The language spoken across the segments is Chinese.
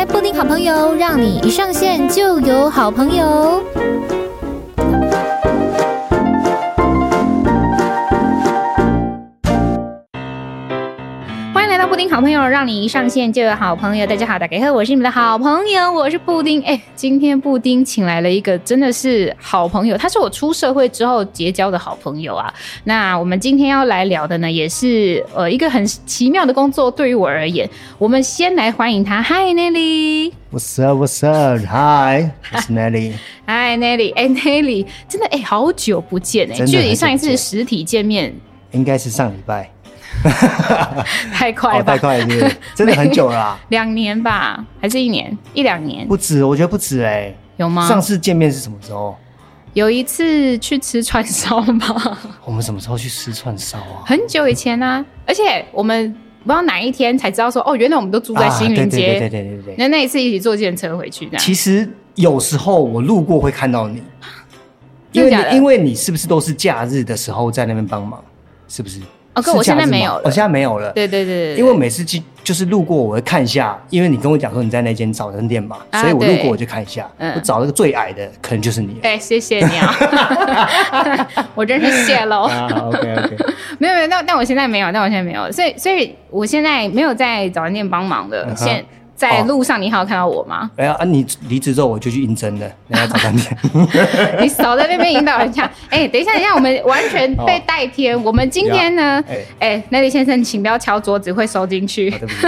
开布丁好朋友，让你一上线就有好朋友。好朋友，让你一上线就有好朋友。大家好，大家好，我是你们的好朋友，我是布丁。哎，今天布丁请来了一个真的是好朋友，他是我出社会之后结交的好朋友啊。那我们今天要来聊的呢，也是呃一个很奇妙的工作，对于我而言。我们先来欢迎他，Hi Nelly。What's up? What's up? Hi, it's Nelly. Hi Nelly. 哎，Nelly，真的哎，好久不见哎，距离上一次实体见面应该是上礼拜。太快了，太快了，真的很久了啊，两年吧，还是一年？一两年？不止，我觉得不止哎。有吗？上次见面是什么时候？有一次去吃串烧吗？我们什么时候去吃串烧啊？很久以前啊，而且我们不知道哪一天才知道说，哦，原来我们都住在新云街。对对对对对。那那一次一起坐计程车回去，其实有时候我路过会看到你，因为你因为你是不是都是假日的时候在那边帮忙？是不是？哦，可我现在没有了，我现在没有了。对对对，因为我每次去就是路过，我会看一下，因为你跟我讲说你在那间早餐店嘛，所以我路过我就看一下，我找那个最矮的，可能就是你。对，谢谢你啊，我真是谢喽。OK OK，没有没有，那那我现在没有，那我现在没有，所以所以我现在没有在早餐店帮忙的，现。在路上，你还有看到我吗？哎呀，啊，你离职之后我就去应征了，人家早餐店。你少在那边引导人家。哎，等一下，等一下，我们完全被带偏。我们今天呢？哎，Nelly 先生，请不要敲桌子，会收进去。对不起，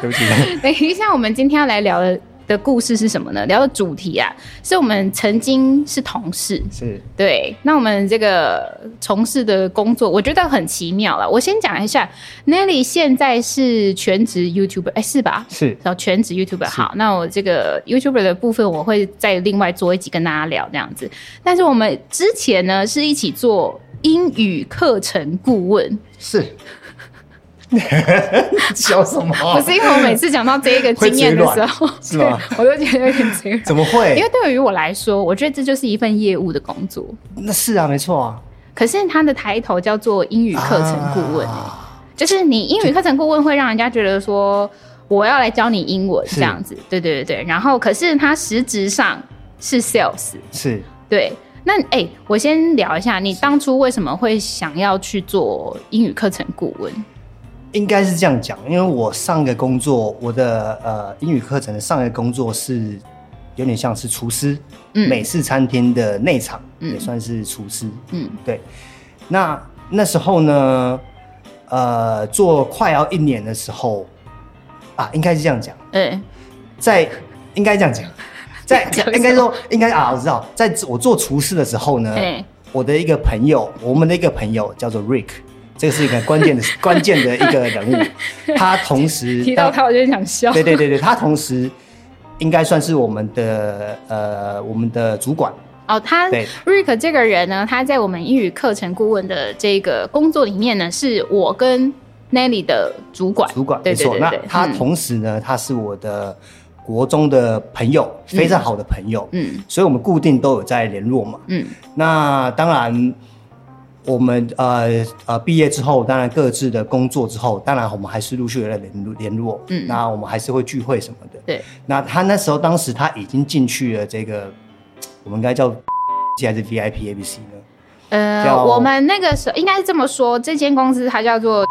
对不起。等一下，我们今天要来聊的。的故事是什么呢？聊的主题啊，是我们曾经是同事，是对。那我们这个从事的工作，我觉得很奇妙了。我先讲一下，Nelly 现在是全职 YouTuber，哎，是吧？是，然后全职 YouTuber。好，那我这个 YouTuber 的部分，我会再另外做一集跟大家聊这样子。但是我们之前呢，是一起做英语课程顾问，是。笑什么？不是因为我每次讲到这一个经验的时候，是吗？我都觉得有点嘴软。怎么会？因为对于我来说，我觉得这就是一份业务的工作。那是啊，没错啊。可是他的抬头叫做英语课程顾问，啊、就是你英语课程顾问会让人家觉得说我要来教你英文这样子。对对对对。然后，可是他实质上是 sales，是。对。那哎、欸，我先聊一下，你当初为什么会想要去做英语课程顾问？应该是这样讲，因为我上一个工作，我的呃英语课程的上一个工作是有点像是厨师，嗯、美式餐厅的内场、嗯、也算是厨师，嗯，对。那那时候呢，呃，做快要一年的时候啊，应该是这样讲，在应该这样讲，在 应该说应该啊，我知道，在我做厨师的时候呢，欸、我的一个朋友，我们的一个朋友叫做 Rick。这是一个关键的 关键的一个人物，他同时 提到他，我就想笑。对对对对，他同时应该算是我们的呃我们的主管哦。他对 Rick 这个人呢，他在我们英语课程顾问的这个工作里面呢，是我跟 Nelly 的主管。主管，没错。那他同时呢，他是我的国中的朋友，非常好的朋友。嗯，所以我们固定都有在联络嘛。嗯，那当然。我们呃呃毕业之后，当然各自的工作之后，当然我们还是陆续有在联络联络。嗯，那我们还是会聚会什么的。对。那他那时候，当时他已经进去了这个，我们应该叫还是 VIP ABC 呢？呃，我们那个时候应该是这么说，这间公司它叫做，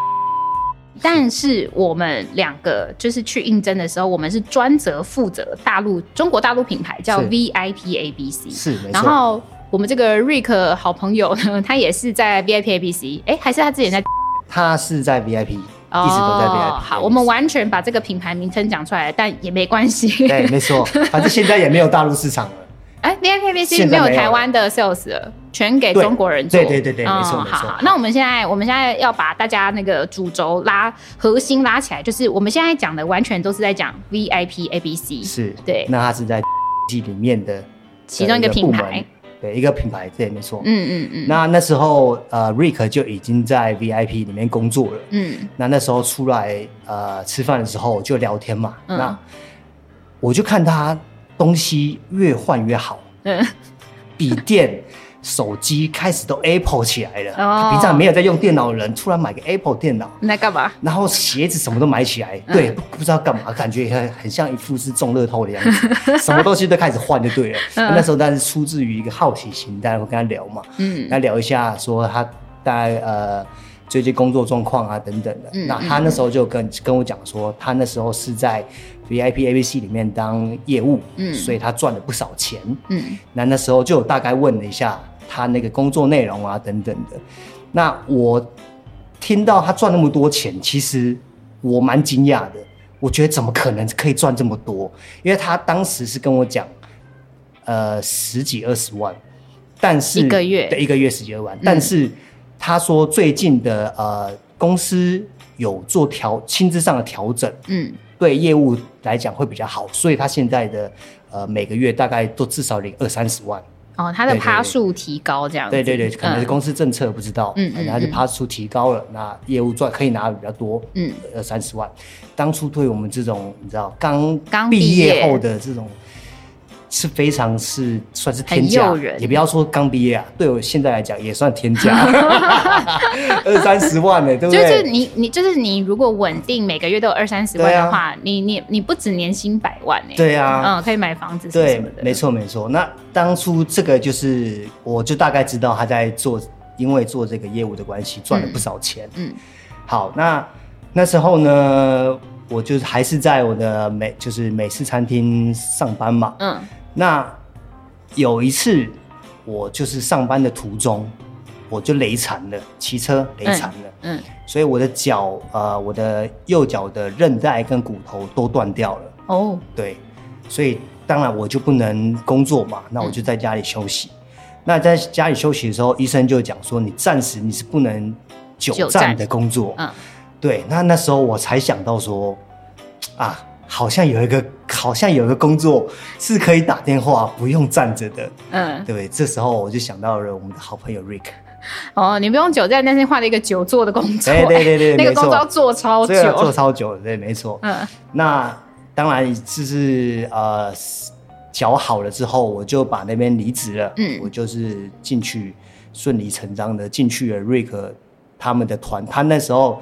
但是我们两个就是去应征的时候，我们是专责负责大陆中国大陆品牌叫 VIP ABC，是，是没错。然后。我们这个 Rick 好朋友呢，他也是在 VIP ABC，哎，还是他之前在？他是在 VIP，哦、一直都在 VIP。好，我们完全把这个品牌名称讲出来，但也没关系。对，没错，反正现在也没有大陆市场了。哎，VIP ABC 没有台湾的 sales 了，全给中国人做。对对对对，没错、嗯、没错。好，那我们现在，我们现在要把大家那个主轴拉核心拉起来，就是我们现在讲的完全都是在讲 VIP ABC。是，对。那它是在里面的其中一个品牌。对，一个品牌，这也，没错。嗯嗯嗯。嗯，那那时候，呃，Rick 就已经在 VIP 里面工作了。嗯。那那时候出来，呃，吃饭的时候就聊天嘛。嗯。那我就看他东西越换越好。嗯。笔电、手机开始都 Apple 起来了。哦，平常没有在用电脑的人，突然买个 Apple 电脑，那干嘛？然后鞋子什么都买起来，嗯、对，不知道干嘛，感觉很很像一副是中乐透的样子，什么东西都开始换就对了。嗯、那时候当然是出自于一个好奇心，大家会跟他聊嘛，嗯，来聊一下说他大概呃。最近工作状况啊，等等的。嗯、那他那时候就跟跟我讲说，他那时候是在 VIP ABC 里面当业务，嗯，所以他赚了不少钱，嗯。那那时候就大概问了一下他那个工作内容啊，等等的。那我听到他赚那么多钱，其实我蛮惊讶的。我觉得怎么可能可以赚这么多？因为他当时是跟我讲，呃，十几二十万，但是一个月对一个月十几二万，嗯、但是。他说最近的呃公司有做调薪资上的调整，嗯，对业务来讲会比较好，所以他现在的呃每个月大概都至少领二三十万。哦，他的趴数提高这样子。对对对，可能是公司政策不知道，嗯，他就趴数提高了，嗯嗯嗯，那业务赚可以拿的比较多，嗯，二三十万。当初对我们这种你知道刚刚毕业后的这种。是非常是算是天价，也不要说刚毕业啊，对我现在来讲也算天价，二三十万呢，对不对？就是你你就是你如果稳定每个月都有二三十万的话，啊、你你你不止年薪百万呢，对啊，嗯，可以买房子什么的，对，没错没错。那当初这个就是，我就大概知道他在做，因为做这个业务的关系赚了不少钱。嗯，嗯好，那那时候呢，我就是还是在我的美就是美式餐厅上班嘛，嗯。那有一次，我就是上班的途中，我就累残了，骑车累残了，嗯，嗯，所以我的脚，呃，我的右脚的韧带跟骨头都断掉了。哦，对，所以当然我就不能工作嘛，那我就在家里休息。嗯、那在家里休息的时候，医生就讲说，你暂时你是不能久站的工作。嗯，对，那那时候我才想到说，啊。好像有一个，好像有一个工作是可以打电话不用站着的，嗯，对不对？这时候我就想到了我们的好朋友 Rick。哦，你不用久站，那是换了一个久坐的工作，对对对对，那个工作要做超久，做超久，对，没错。嗯，那当然就是呃，脚好了之后，我就把那边离职了，嗯，我就是进去顺理成章的进去了 Rick 他们的团。他那时候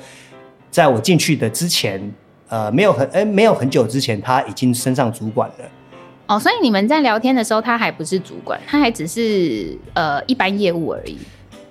在我进去的之前。呃，没有很，哎，没有很久之前，他已经升上主管了。哦，所以你们在聊天的时候，他还不是主管，他还只是呃一般业务而已。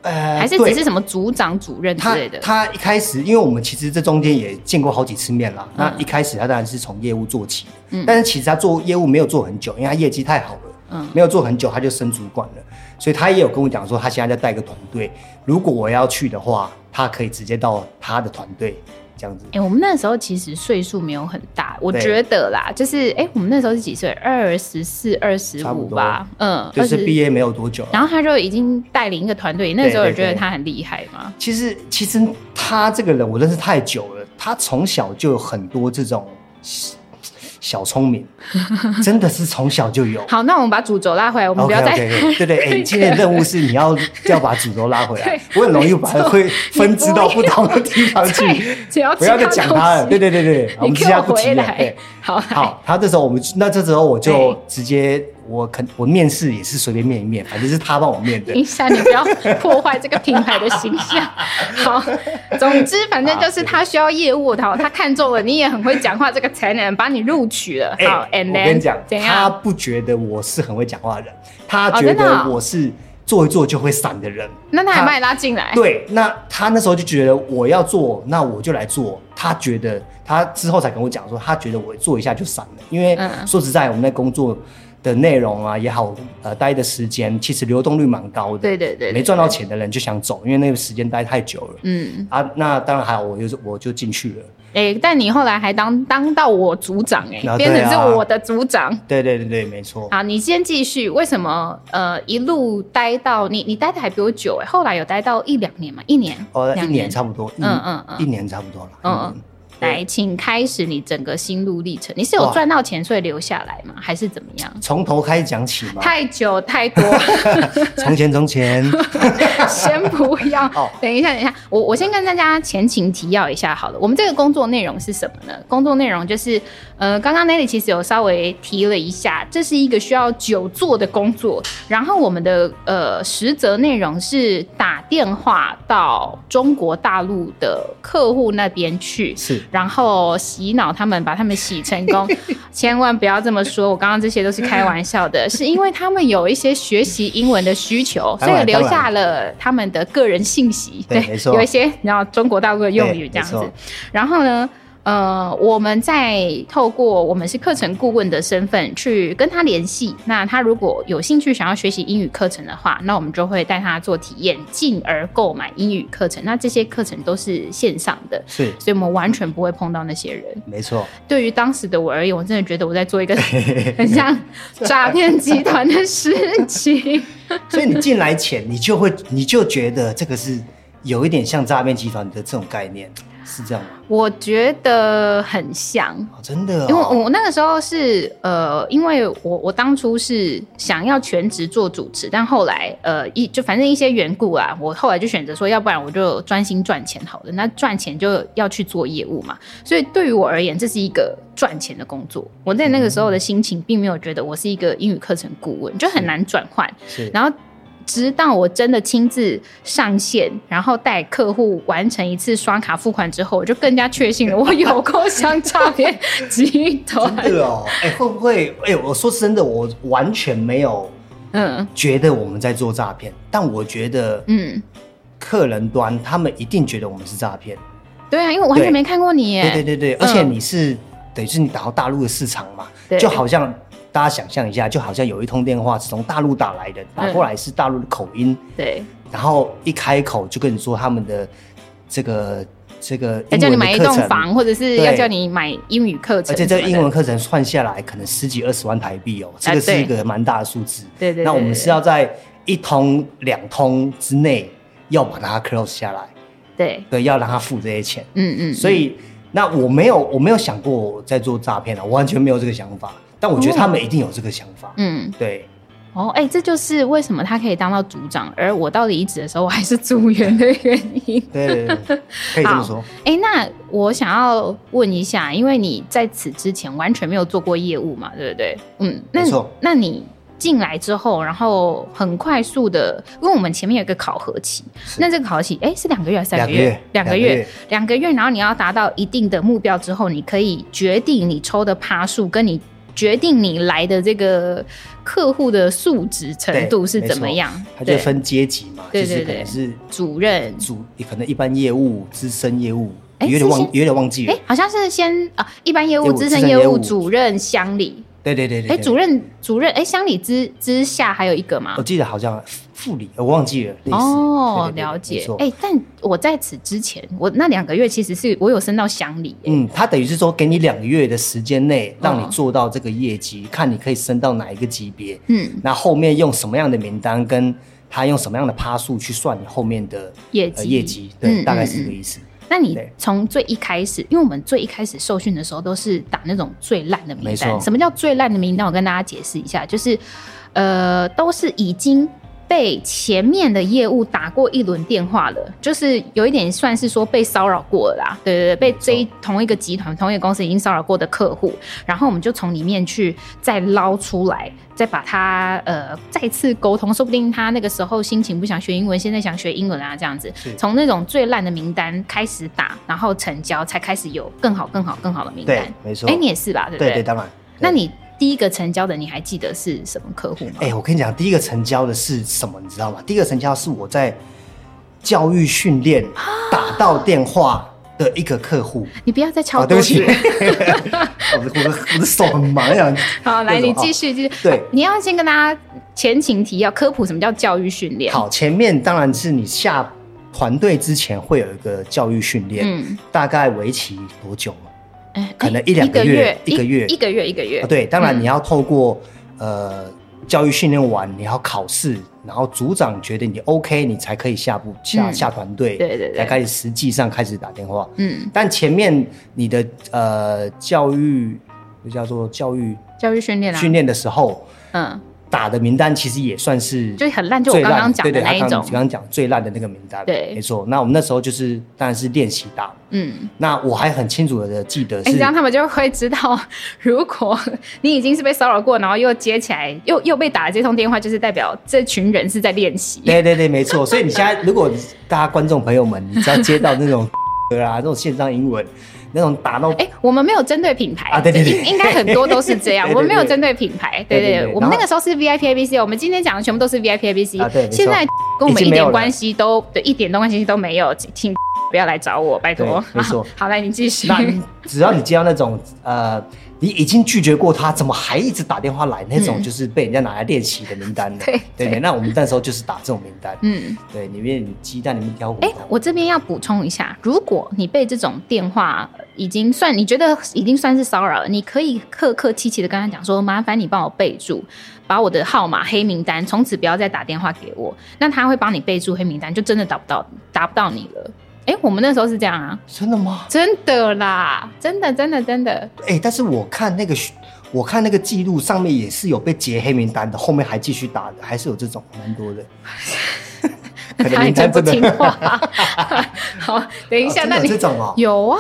呃，还是只是什么组长、主任之类的。他，他一开始，因为我们其实这中间也见过好几次面了。嗯、那一开始他当然是从业务做起，嗯，但是其实他做业务没有做很久，因为他业绩太好了，嗯，没有做很久他就升主管了。所以他也有跟我讲说，他现在在带个团队，如果我要去的话，他可以直接到他的团队。这样子，哎、欸，我们那时候其实岁数没有很大，我觉得啦，就是，哎、欸，我们那时候是几岁？二十四、二十五吧，嗯，就是毕业没有多久，然后他就已经带领一个团队，那时候也觉得他很厉害嘛？其实，其实他这个人我认识太久了，他从小就有很多这种。小聪明，真的是从小就有。好，那我们把主轴拉回来，我们不要再 okay, okay, okay. 对对，哎、欸，今天的任务是你要要把主轴拉回来，我很容易把它会分支到不同的地方去，不要再讲他了。对对对对，我们接下来不提了。对，好好，他这时候我们那这时候我就直接。我肯，我面试也是随便面一面，反正是他帮我面的。等 一下，你不要破坏这个品牌的形象。好，总之反正就是他需要业务，的，他看中了你也很会讲话，这个才能把你录取了。好，and then 我跟你讲，他不觉得我是很会讲话的人，他觉得我是做一做就会散的人。那他还把你拉进来？对，那他那时候就觉得我要做，那我就来做。他觉得他之后才跟我讲说，他觉得我做一下就散了，因为说实在，我们在工作。的内容啊也好，呃，待的时间其实流动率蛮高的。对对对，对，没赚到钱的人就想走，因为那个时间待太久了。嗯啊，那当然还好，我就是我就进去了。哎、欸，但你后来还当当到我组长哎、欸，变成是我的组长。对对对对，没错。好，你先继续。为什么呃一路待到你你待的还比我久哎、欸？后来有待到一两年嘛？一年？哦，一年差不多。嗯嗯嗯，一年差不多了。嗯嗯。来，请开始你整个心路历程。你是有赚到钱所以留下来吗？还是怎么样？从头开始讲起吗？太久太多。从 前从前，先不要。哦，等一下，等一下，我我先跟大家前情提要一下好了。我们这个工作内容是什么呢？工作内容就是呃，刚刚 Nelly 其实有稍微提了一下，这是一个需要久坐的工作。然后我们的呃实则内容是打电话到中国大陆的客户那边去，是，然后洗脑他们，把他们洗成功。千万不要这么说，我刚刚这些都是开玩笑的，是因为他们有一些学习英文的需求，所以留下了他们的个人信息。对，没错，有一些然后中国大陆的用语这样子。然后呢，呃，我们在透过我们是课程顾问的身份去跟他联系。那他如果有兴趣想要学习英语课程的话，那我们就会带他做体验，进而购买英语课程。那这些课程都是线上的，是，所以我们完全不会碰到那些人。没错。对于当时的我而言，我真的觉得我在做一个 很像诈骗集团的事情。所以你进来前，你就会，你就觉得这个是。有一点像诈骗集团的这种概念，是这样吗？我觉得很像，哦、真的、哦。因为我那个时候是呃，因为我我当初是想要全职做主持，但后来呃一就反正一些缘故啊，我后来就选择说，要不然我就专心赚钱好了。那赚钱就要去做业务嘛，所以对于我而言，这是一个赚钱的工作。我在那个时候的心情，并没有觉得我是一个英语课程顾问，就很难转换。是，然后。直到我真的亲自上线，然后带客户完成一次刷卡付款之后，我就更加确信了，我有够像诈骗集团。真的哦，哎、欸，会不会？哎、欸，我说真的，我完全没有，嗯，觉得我们在做诈骗，但我觉得，嗯，客人端他们一定觉得我们是诈骗。对啊，因为我完全没看过你耶。对对对对，而且你是、嗯、等于是你打到大陆的市场嘛，就好像。大家想象一下，就好像有一通电话是从大陆打来的，打过来是大陆的口音，嗯、对，然后一开口就跟你说他们的这个这个要叫你买一栋房，或者是要叫你买英语课程，而且这个英文课程算下来可能十几二十万台币哦，这个是一个蛮大的数字。对对，那我们是要在一通两通之内要把它 close 下来，对。对，要让他付这些钱。嗯嗯，所以那我没有我没有想过在做诈骗啊，我完全没有这个想法。但我觉得他们一定有这个想法，嗯，对，哦，哎、欸，这就是为什么他可以当到组长，而我到离职的时候我还是组员的原因。对，对，对，可以这么说。哎、欸，那我想要问一下，因为你在此之前完全没有做过业务嘛，对不对？嗯，那。那你进来之后，然后很快速的，因为我们前面有一个考核期，那这个考核期，哎、欸，是两个月还是三个月？两个月，两个月。然后你要达到一定的目标之后，你可以决定你抽的趴数跟你。决定你来的这个客户的素质程度是怎么样？他就分阶级嘛，对对对，可能是主任、主，可能一般业务、资深业务，有点忘，有点忘记了。哎，好像是先啊，一般业务、资深业务、主任、襄理。对对对对，哎，主任主任，哎，乡里之之下还有一个吗？我记得好像副理，我忘记了。哦，了解。哎，但我在此之前，我那两个月其实是我有升到乡里。嗯，他等于是说给你两个月的时间内，让你做到这个业绩，看你可以升到哪一个级别。嗯，那后面用什么样的名单，跟他用什么样的趴数去算你后面的业绩？业绩，对，大概是这个意思。那你从最一开始，因为我们最一开始受训的时候都是打那种最烂的名单。什么叫最烂的名单？我跟大家解释一下，就是，呃，都是已经。被前面的业务打过一轮电话了，就是有一点算是说被骚扰过了啦。对对对，被这同一个集团、同一个公司已经骚扰过的客户，然后我们就从里面去再捞出来，再把他呃再次沟通，说不定他那个时候心情不想学英文，现在想学英文啊，这样子。从那种最烂的名单开始打，然后成交，才开始有更好、更好、更好的名单。对，没错。哎，你也是吧？对不对？对对，当然。那你。第一个成交的你还记得是什么客户吗？哎、欸，我跟你讲，第一个成交的是什么，你知道吗？第一个成交是我在教育训练打到电话的一个客户。你不要再敲、哦，对不起，我的我的我的手很忙呀。好，来，你继续继续。对，你要先跟大家前情提要科普什么叫教育训练。好，前面当然是你下团队之前会有一个教育训练，嗯，大概为期多久？可能一两个月，一个月，一个月，一个月。对，当然你要透过呃教育训练完，你要考试，然后组长觉得你 OK，你才可以下部下下团队，对对对，才开始实际上开始打电话。嗯，但前面你的呃教育，就叫做教育教育训练啊，训练的时候，嗯，打的名单其实也算是就很烂，就我刚刚讲的那一种，刚刚讲最烂的那个名单。对，没错。那我们那时候就是当然是练习打。嗯。那我还很清楚的记得是，这样他们就会知道，如果你已经是被骚扰过，然后又接起来，又又被打了这通电话，就是代表这群人是在练习。对对对，没错。所以你现在，如果大家观众朋友们，你只要接到那种 啊，那种线上英文。那种打到哎、欸，我们没有针对品牌啊，对对对，应该很多都是这样。我们没有针对品牌，对对对，对对对，我们那个时候是 VIP ABC，我们今天讲的全部都是 VIP ABC。啊，对，现在跟我们一点关系都对，一点关系都没有，请不要来找我，拜托。没错，好，来你继续。那只要你接到那种呃。你已经拒绝过他，怎么还一直打电话来？那种就是被人家拿来练习的名单的。对对对，那我们那时候就是打这种名单。嗯，对，里面鸡蛋里面挑骨头。哎、欸，我这边要补充一下，如果你被这种电话已经算你觉得已经算是骚扰了，你可以客客气气的跟他讲说：“麻烦你帮我备注，把我的号码黑名单，从此不要再打电话给我。”那他会帮你备注黑名单，就真的打不到打不到你了。哎、欸，我们那时候是这样啊？真的吗？真的啦，真的，真的，真的。哎、欸，但是我看那个，我看那个记录上面也是有被截黑名单的，后面还继续打的，还是有这种蛮多的。他已经不听话。好，等一下，那你这种哦，有啊，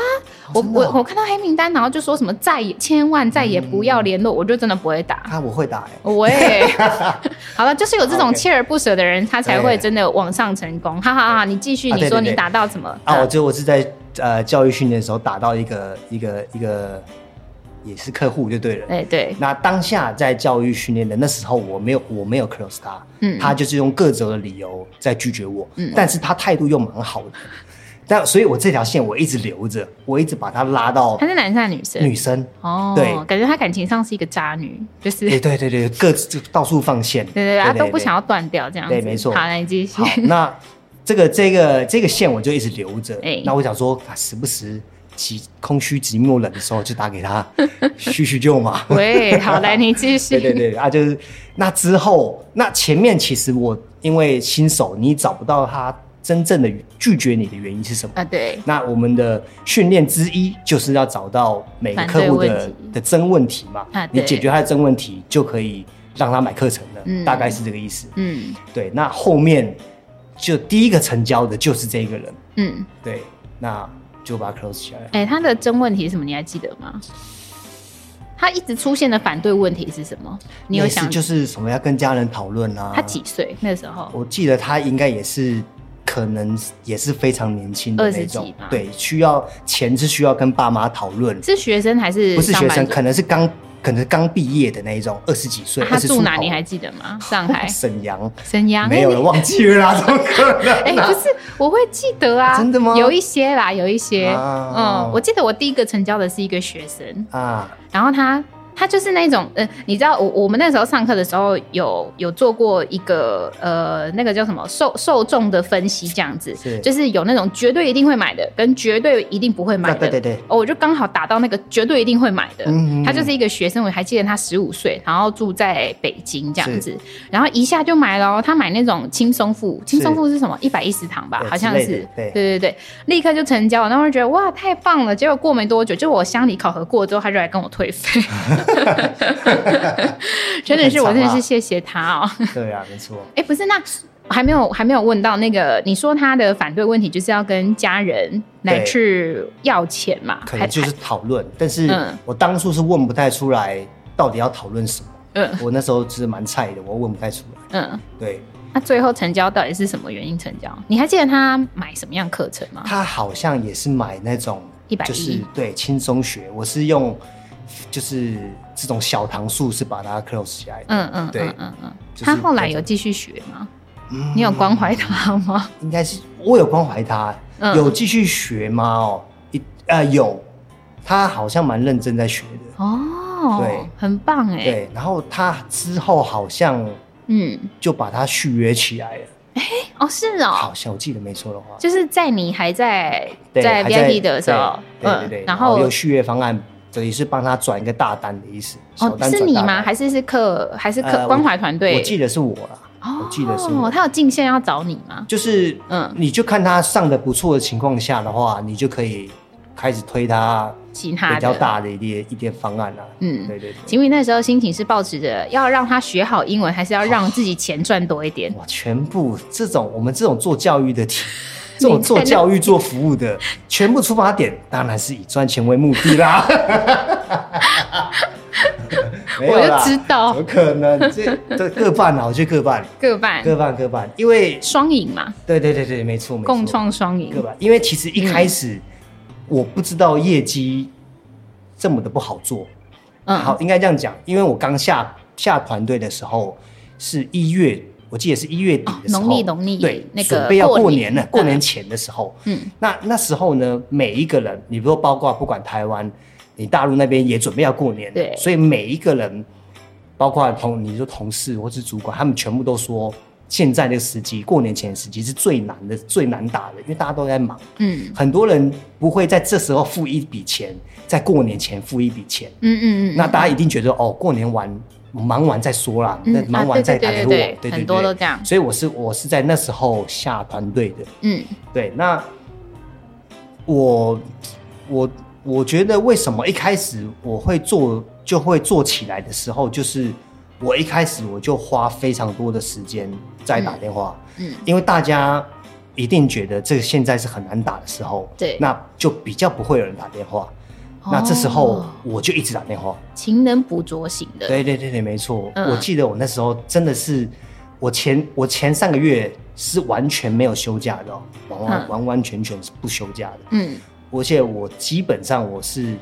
我我我看到黑名单，然后就说什么再也千万再也不要联络，我就真的不会打。啊，我会打哎，我也。好了，就是有这种锲而不舍的人，他才会真的往上成功。哈哈哈，你继续，你说你打到什么？啊，我觉得我是在呃教育训练的时候打到一个一个一个。也是客户就对了，哎对。那当下在教育训练的那时候，我没有我没有 close 他，嗯，他就是用各种的理由在拒绝我，嗯，但是他态度又蛮好的，但所以我这条线我一直留着，我一直把他拉到。他是男生还是女生？女生哦，对，感觉他感情上是一个渣女，就是哎对对对，各自就到处放线，对对对，他都不想要断掉这样子，对，没错。好，来继续。好，那这个这个这个线我就一直留着，哎，那我想说啊，时不时。空虚、寂寞、冷的时候，就打给他 叙叙旧嘛。喂，好，来你继续。对对对啊，就是那之后，那前面其实我因为新手，你找不到他真正的拒绝你的原因是什么啊？对。那我们的训练之一就是要找到每个客户的的真问题嘛。啊，对。你解决他的真问题，就可以让他买课程了。嗯，大概是这个意思。嗯，对。那后面就第一个成交的就是这个人。嗯，对。那。就把它 close 起来。哎、欸，他的真问题是什么？你还记得吗？他一直出现的反对问题是什么？你有想就是什么要跟家人讨论啊？他几岁那时候？我记得他应该也是，可能也是非常年轻的那种。对，需要钱是需要跟爸妈讨论。是学生还是？不是学生，可能是刚。可能刚毕业的那一种，二十几岁。他住哪？你还记得吗？上海。沈阳。沈阳。没有了忘记了啦，怎么可能？哎，不是，我会记得啊。真的吗？有一些啦，有一些。嗯，我记得我第一个成交的是一个学生啊，然后他。他就是那种，呃，你知道，我我们那时候上课的时候有有做过一个，呃，那个叫什么受受众的分析，这样子，是，就是有那种绝对一定会买的，跟绝对一定不会买的，对对对，哦，我就刚好打到那个绝对一定会买的，嗯，他就是一个学生，我还记得他十五岁，然后住在北京这样子，然后一下就买了，他买那种轻松付，轻松付是什么？一百一十堂吧，好像是，对。对对，立刻就成交了，然后觉得哇，太棒了，结果过没多久，就我乡里考核过之后，他就来跟我退费。真的是，我真的是谢谢他哦。对啊，没错。哎，不是，那还没有还没有问到那个，你说他的反对问题就是要跟家人来去要钱嘛？可能就是讨论，但是我当初是问不太出来到底要讨论什么。嗯，我那时候是蛮菜的，我问不太出来。嗯，对。那最后成交到底是什么原因成交？你还记得他买什么样课程吗？他好像也是买那种一百一，对，轻松学。我是用。就是这种小糖素是把它 close 起来的。嗯嗯，对，嗯嗯。他后来有继续学吗？你有关怀他吗？应该是我有关怀他，有继续学吗？哦，一呃有，他好像蛮认真在学的。哦，对，很棒哎。对，然后他之后好像嗯就把它续约起来了。哎，哦是哦，好像我记得没错的话，就是在你还在在 VIP 的时候，对对对，然后有续约方案。这里是帮他转一个大单的意思哦，是你吗？还是是客还是客关怀团队？我记得是我了，我记得是我。他有进线要找你吗？就是嗯，你就看他上的不错的情况下的话，你就可以开始推他其他比较大的一点一点方案啊。嗯，对对对。请问你那时候心情是抱持着要让他学好英文，还是要让自己钱赚多一点？哇，全部这种我们这种做教育的，这种做教育做服务的，全部出发点当然是以赚钱为目的啦。我就知道，怎么可能？这这各半啊，我觉得各半，各半，各半，各半，因为双赢嘛。对对对对，没错没错，共创双赢。各半，因为其实一开始我不知道业绩这么的不好做。嗯，好，应该这样讲，因为我刚下下团队的时候是一月，我记得是一月底的时候，农历农历对，那个准备要过年了，过年前的时候，嗯，那那时候呢，每一个人，你比如说包括不管台湾。你大陆那边也准备要过年，对，所以每一个人，包括同你说同事或是主管，他们全部都说，现在这个时机，过年前的时机是最难的、最难打的，因为大家都在忙，嗯，很多人不会在这时候付一笔钱，在过年前付一笔钱，嗯嗯嗯，那大家一定觉得哦，过年完忙完再说啦，那忙完再打给我，对对对，很多都这样，所以我是我是在那时候下团队的，嗯，对，那我我。我觉得为什么一开始我会做就会做起来的时候，就是我一开始我就花非常多的时间在打电话，嗯，嗯，因为大家一定觉得这个现在是很难打的时候，对，那就比较不会有人打电话，哦，那这时候我就一直打电话，勤能补拙型的，对对对对，没错，嗯，我记得我那时候真的是我前我前三个月是完全没有休假的，完完，嗯，完完全全是不休假的，嗯。而且我基本上我是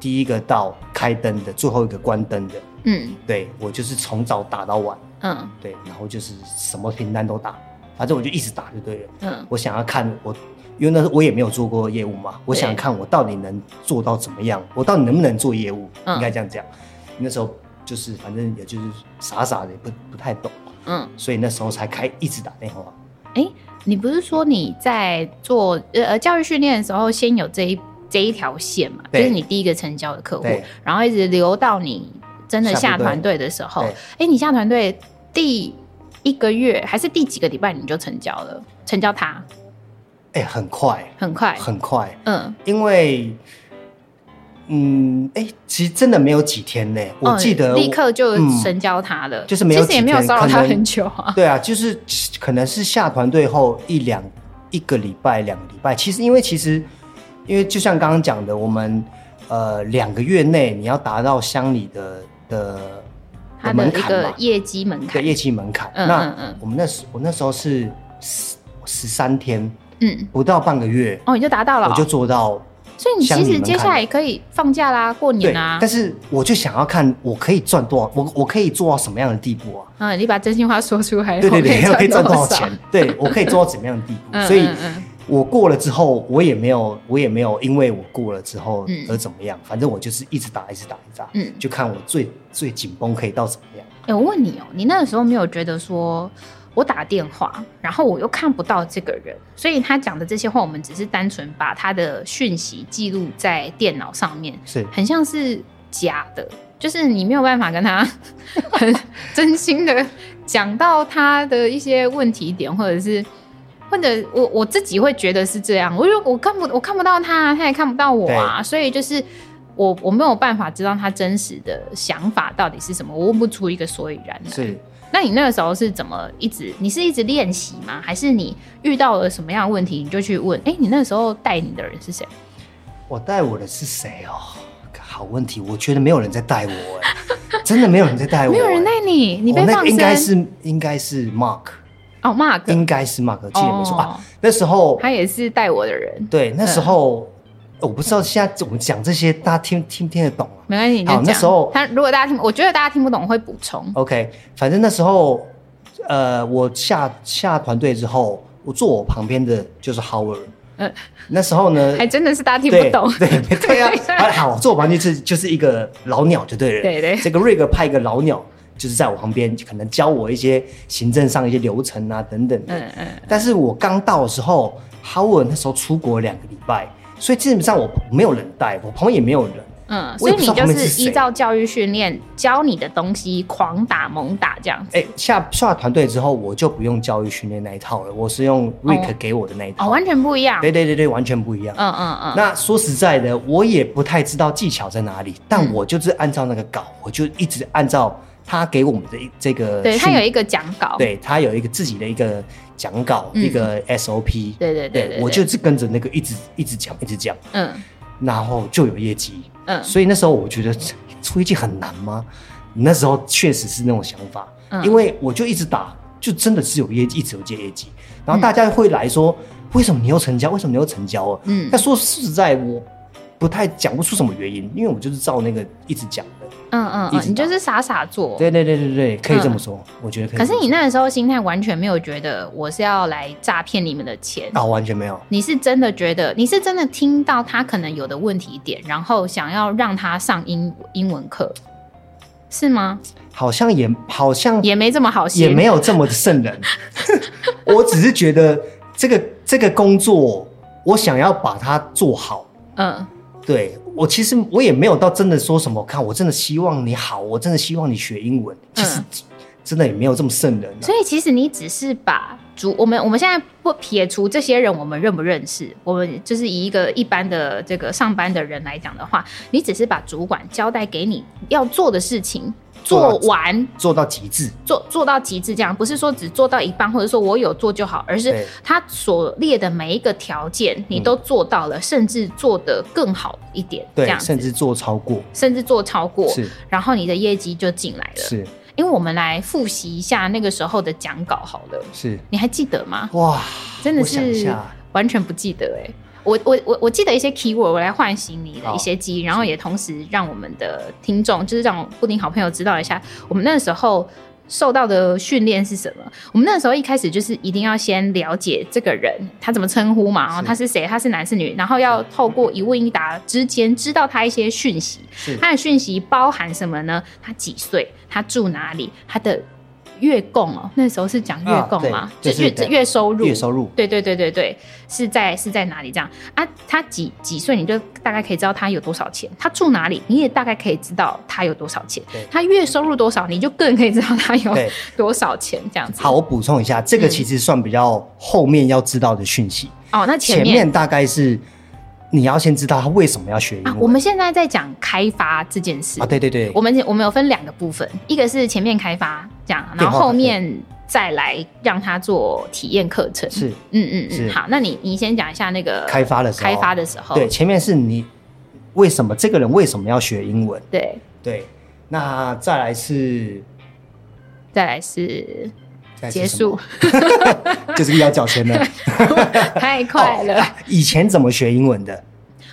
第一个到开灯的，最后一个关灯的。嗯，对，我就是从早打到晚。嗯，对，然后就是什么平单都打，反正我就一直打就对了。嗯，我想要看我，因为那时候我也没有做过业务嘛，我想看我到底能做到怎么样，我到底能不能做业务，嗯、应该这样讲。那时候就是反正也就是傻傻的，也不不太懂。嗯，所以那时候才开一直打电话。哎、欸。你不是说你在做呃教育训练的时候，先有这一这一条线嘛？就是你第一个成交的客户，然后一直留到你真的下团队的时候。哎、欸，你下团队第一个月还是第几个礼拜你就成交了？成交他？哎、欸，很快，很快，很快。嗯，因为。嗯，哎、欸，其实真的没有几天呢。我记得、哦、立刻就神交他了、嗯，就是没有其实也没有骚扰他很久啊。对啊，就是可能是下团队后一两一个礼拜、两个礼拜。其实因为其实因为就像刚刚讲的，我们呃两个月内你要达到乡里的的他的一个业绩门槛，对业绩门槛。嗯嗯我们那时我那时候是十十三天，嗯，不到半个月哦，你就达到了，我就做到。所以你其实接下来可以放假啦，过年啊。但是我就想要看我可以赚多少，我我可以做到什么样的地步啊？嗯，你把真心话说出来。对对对，我可以赚多少钱？对，我可以做到怎么样的地步？嗯、所以，我过了之后，我也没有，我也没有，因为我过了之后而怎么样？嗯、反正我就是一直打，一直打，一直打。嗯，就看我最最紧绷可以到怎么样。哎、欸，我问你哦、喔，你那个时候没有觉得说？我打电话，然后我又看不到这个人，所以他讲的这些话，我们只是单纯把他的讯息记录在电脑上面，是很像是假的，就是你没有办法跟他 很 真心的讲到他的一些问题点，或者是或者我我自己会觉得是这样，我就我看不我看不到他，他也看不到我啊，所以就是我我没有办法知道他真实的想法到底是什么，我问不出一个所以然来。是。那你那个时候是怎么一直？你是一直练习吗？还是你遇到了什么样的问题，你就去问？哎、欸，你那个时候带你的人是谁？我带我的是谁哦？好问题，我觉得没有人在带我，哎，真的没有人在带我，没有人带你，你被放生？应该是应该是 Mark 哦，Mark 应该是 Mark，记得没错、哦、啊。那时候他也是带我的人，对，那时候。嗯我不知道现在怎么讲这些，大家听听听得懂吗？没关系，好，那时候他如果大家听，我觉得大家听不懂会补充。OK，反正那时候，呃，我下下团队之后，我坐我旁边的就是 Howard。嗯，那时候呢，还真的是大家听不懂。对对对啊，好，坐我旁边就是就是一个老鸟就对了。对对，这个瑞哥派一个老鸟，就是在我旁边，可能教我一些行政上一些流程啊等等的。嗯嗯。但是我刚到的时候，Howard 那时候出国两个礼拜。所以基本上我没有人带，我旁边也没有人，嗯，所以你就是依照教育训练教你的东西狂打猛打这样子。哎、欸，下下团队之后，我就不用教育训练那一套了，我是用 Rick 给我的那一套，哦，完全不一样。对对对对，完全不一样。嗯嗯嗯。那说实在的，我也不太知道技巧在哪里，但我就是按照那个稿，我就一直按照他给我们的这个，对他有一个讲稿，对他有一个自己的一个讲稿，嗯、一个 SOP。对对对，我就是跟着那个一直一直讲，一直讲。嗯。然后就有业绩。嗯。所以那时候我觉得出业绩很难吗？那时候确实是那种想法。嗯。因为我就一直打，就真的是有业绩，一直有接业绩。然后大家会来说：“嗯、为什么你又成交？为什么你又成交了？”嗯。但说实在，我不太讲不出什么原因，因为我就是照那个一直讲。嗯嗯嗯，你就是傻傻做，对对对对对，可以这么说，嗯、我觉得可以。可是你那个时候心态完全没有觉得我是要来诈骗你们的钱啊、哦，完全没有。你是真的觉得，你是真的听到他可能有的问题点，然后想要让他上英英文课，是吗？好像也好像也没这么好，也没有这么圣人。我只是觉得这个这个工作，我想要把它做好。嗯。对，我其实我也没有到真的说什么，看我真的希望你好，我真的希望你学英文，其实真的也没有这么圣人啊。所以其实你只是把主我们我们现在不撇除这些人，我们认不认识？我们就是以一个一般的这个上班的人来讲的话，你只是把主管交代给你要做的事情。做完做到极致，做做到极致，这样不是说只做到一半，或者说我有做就好，而是他所列的每一个条件你都做到了，嗯，甚至做得更好一点，这样甚至做超过，甚至做超过，是，然后你的业绩就进来了，是。因为我们来复习一下那个时候的讲稿，好了，是，你还记得吗？哇，真的是完全不记得哎，欸。我我我我记得一些 keyword，我来唤醒你的一些记忆，然后也同时让我们的听众，就是让布丁好朋友知道一下，我们那时候受到的训练是什么。我们那时候一开始就是一定要先了解这个人，他怎么称呼嘛，然后他是谁，他是男是女，然后要透过一问一答之间知道他一些讯息。他的讯息包含什么呢？他几岁？他住哪里？他的。月供哦，那时候是讲月供嘛？就是月月收入，月收入。对对对对对，是在是在哪里这样啊？他几几岁，你就大概可以知道他有多少钱。他住哪里，你也大概可以知道他有多少钱。他月收入多少，你就更可以知道他有多少钱这样子。好，我补充一下，这个其实算比较后面要知道的讯息。哦，那前面大概是。你要先知道他为什么要学英文。啊，我们现在在讲开发这件事啊，对对对，我们我们有分两个部分，一个是前面开发这样，然后后面再来让他做体验课程。是，嗯嗯嗯，好，那你你先讲一下那个开发的时候，开发的时候，对，前面是你为什么这个人为什么要学英文？对对，那再来是，再来是。结束，就是要缴钱的，太快了、哦。以前怎么学英文的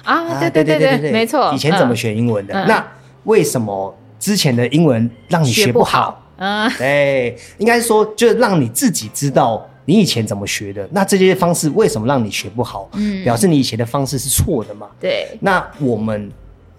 啊？对对对对对，没错。以前怎么学英文的？嗯、那为什么之前的英文让你学不好？嗯，对，应该说就是让你自己知道你以前怎么学的。那这些方式为什么让你学不好？嗯，表示你以前的方式是错的嘛？对。那我们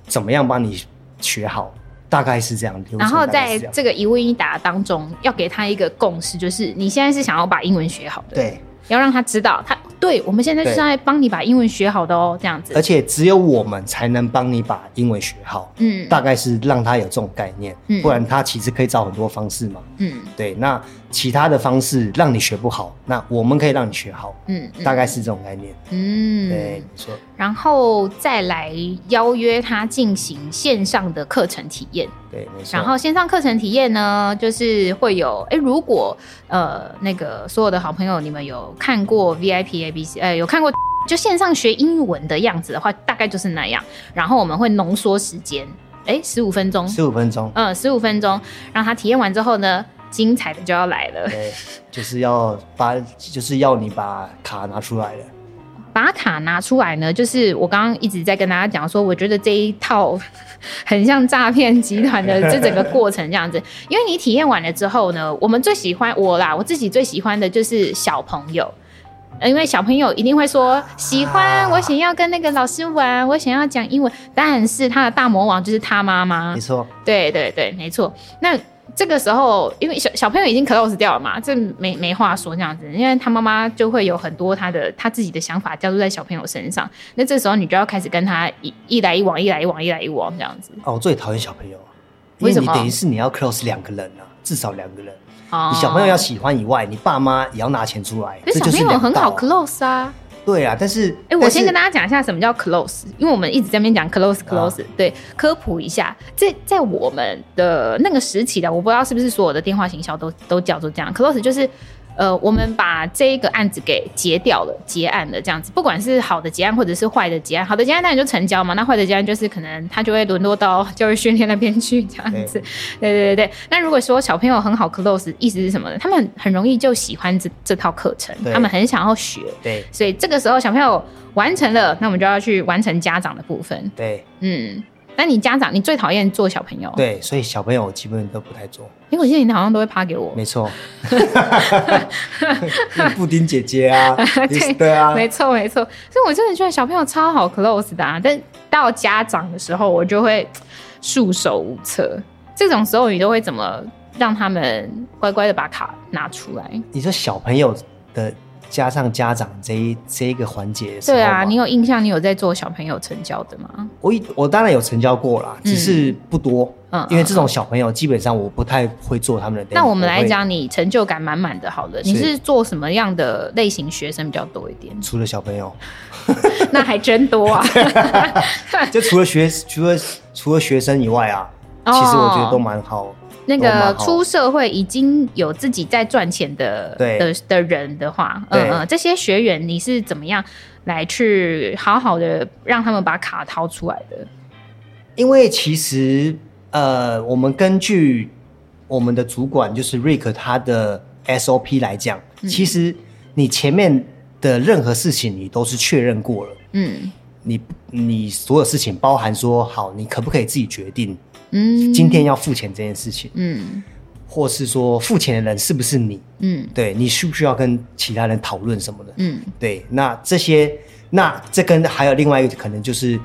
怎么样帮你学好？大概是这样，然后在这个一问一答当中，要给他一个共识，就是你现在是想要把英文学好的，对，要让他知道他。对，我们现在是在帮你把英文学好的哦，这样子。而且只有我们才能帮你把英文学好。嗯，大概是让他有这种概念。嗯，不然他其实可以找很多方式嘛。嗯，对。那其他的方式让你学不好，那我们可以让你学好。嗯，大概是这种概念。嗯，对，没错。然后再来邀约他进行线上的课程体验。对，没错。然后线上课程体验呢，就是会有，哎，如果呃那个所有的好朋友，你们有看过 VIP。A B C，呃，有看过 就线上学英文的样子的话，大概就是那样。然后我们会浓缩时间，哎，十五分钟，十五分钟，嗯，十五分钟，让他体验完之后呢，精彩的就要来了，对，就是要把，就是要你把卡拿出来了。把卡拿出来呢，就是我刚刚一直在跟大家讲说，我觉得这一套很像诈骗集团的 这整个过程这样子。因为你体验完了之后呢，我们最喜欢我啦，我自己最喜欢的就是小朋友。因为小朋友一定会说喜欢，我想要跟那个老师玩，我想要讲英文。但是他的大魔王就是他妈妈，没错，对对对，没错。那这个时候，因为小小朋友已经 close 掉了嘛，这没没话说这样子，因为他妈妈就会有很多他的他自己的想法加注在小朋友身上。那这时候你就要开始跟他一一来一往，一来一往，一来一往这样子。哦，我最讨厌小朋友，因为你等于是你要 close 两个人啊，至少两个人。哦，你小朋友要喜欢以外，你爸妈也要拿钱出来。小朋友很好 close 啊。对啊，但是哎，我先跟大家讲一下什么叫 close，因为我们一直在那边讲 close close，啊，对，科普一下，在在我们的那个时期的，我不知道是不是所有的电话行销都都叫做这样，close 就是。呃，我们把这一个案子给结掉了，结案了，这样子，不管是好的结案或者是坏的结案，好的结案当然就成交嘛，那坏的结案就是可能他就会沦落到教育训练那边去，这样子。对对对对。那如果说小朋友很好 close，意思是什么呢？他们很容易就喜欢这这套课程，他们很想要学。对。所以这个时候小朋友完成了，那我们就要去完成家长的部分。对。嗯。那你家长，你最讨厌做小朋友？对，所以小朋友我基本都不太做。因为我记得你好像都会趴给我。没错。布丁姐姐啊，对，对啊，没错没错。所以我真的觉得小朋友超好 close 的啊，但到家长的时候，我就会束手无策。这种时候，你都会怎么让他们乖乖的把卡拿出来？你说小朋友的。加上家长这一这一个环节，对啊，你有印象？你有在做小朋友成交的吗？我我当然有成交过啦，只是不多。嗯，因为这种小朋友基本上我不太会做他们的。那我们来讲，你成就感满满的，好了，你是做什么样的类型学生比较多一点？除了小朋友，那还真多啊！就除了学，除了除了学生以外啊，其实我觉得都蛮好。那个出社会已经有自己在赚钱的的的人的话，嗯嗯，这些学员你是怎么样来去好好的让他们把卡掏出来的？因为其实呃，我们根据我们的主管就是 Rick 他的 SOP 来讲，嗯，其实你前面的任何事情你都是确认过了，嗯，你你所有事情包含说好，你可不可以自己决定？嗯，今天要付钱这件事情，嗯，或是说付钱的人是不是你？嗯，对，你需不需要跟其他人讨论什么的？嗯，对，那这些，那这跟还有另外一个可能就是，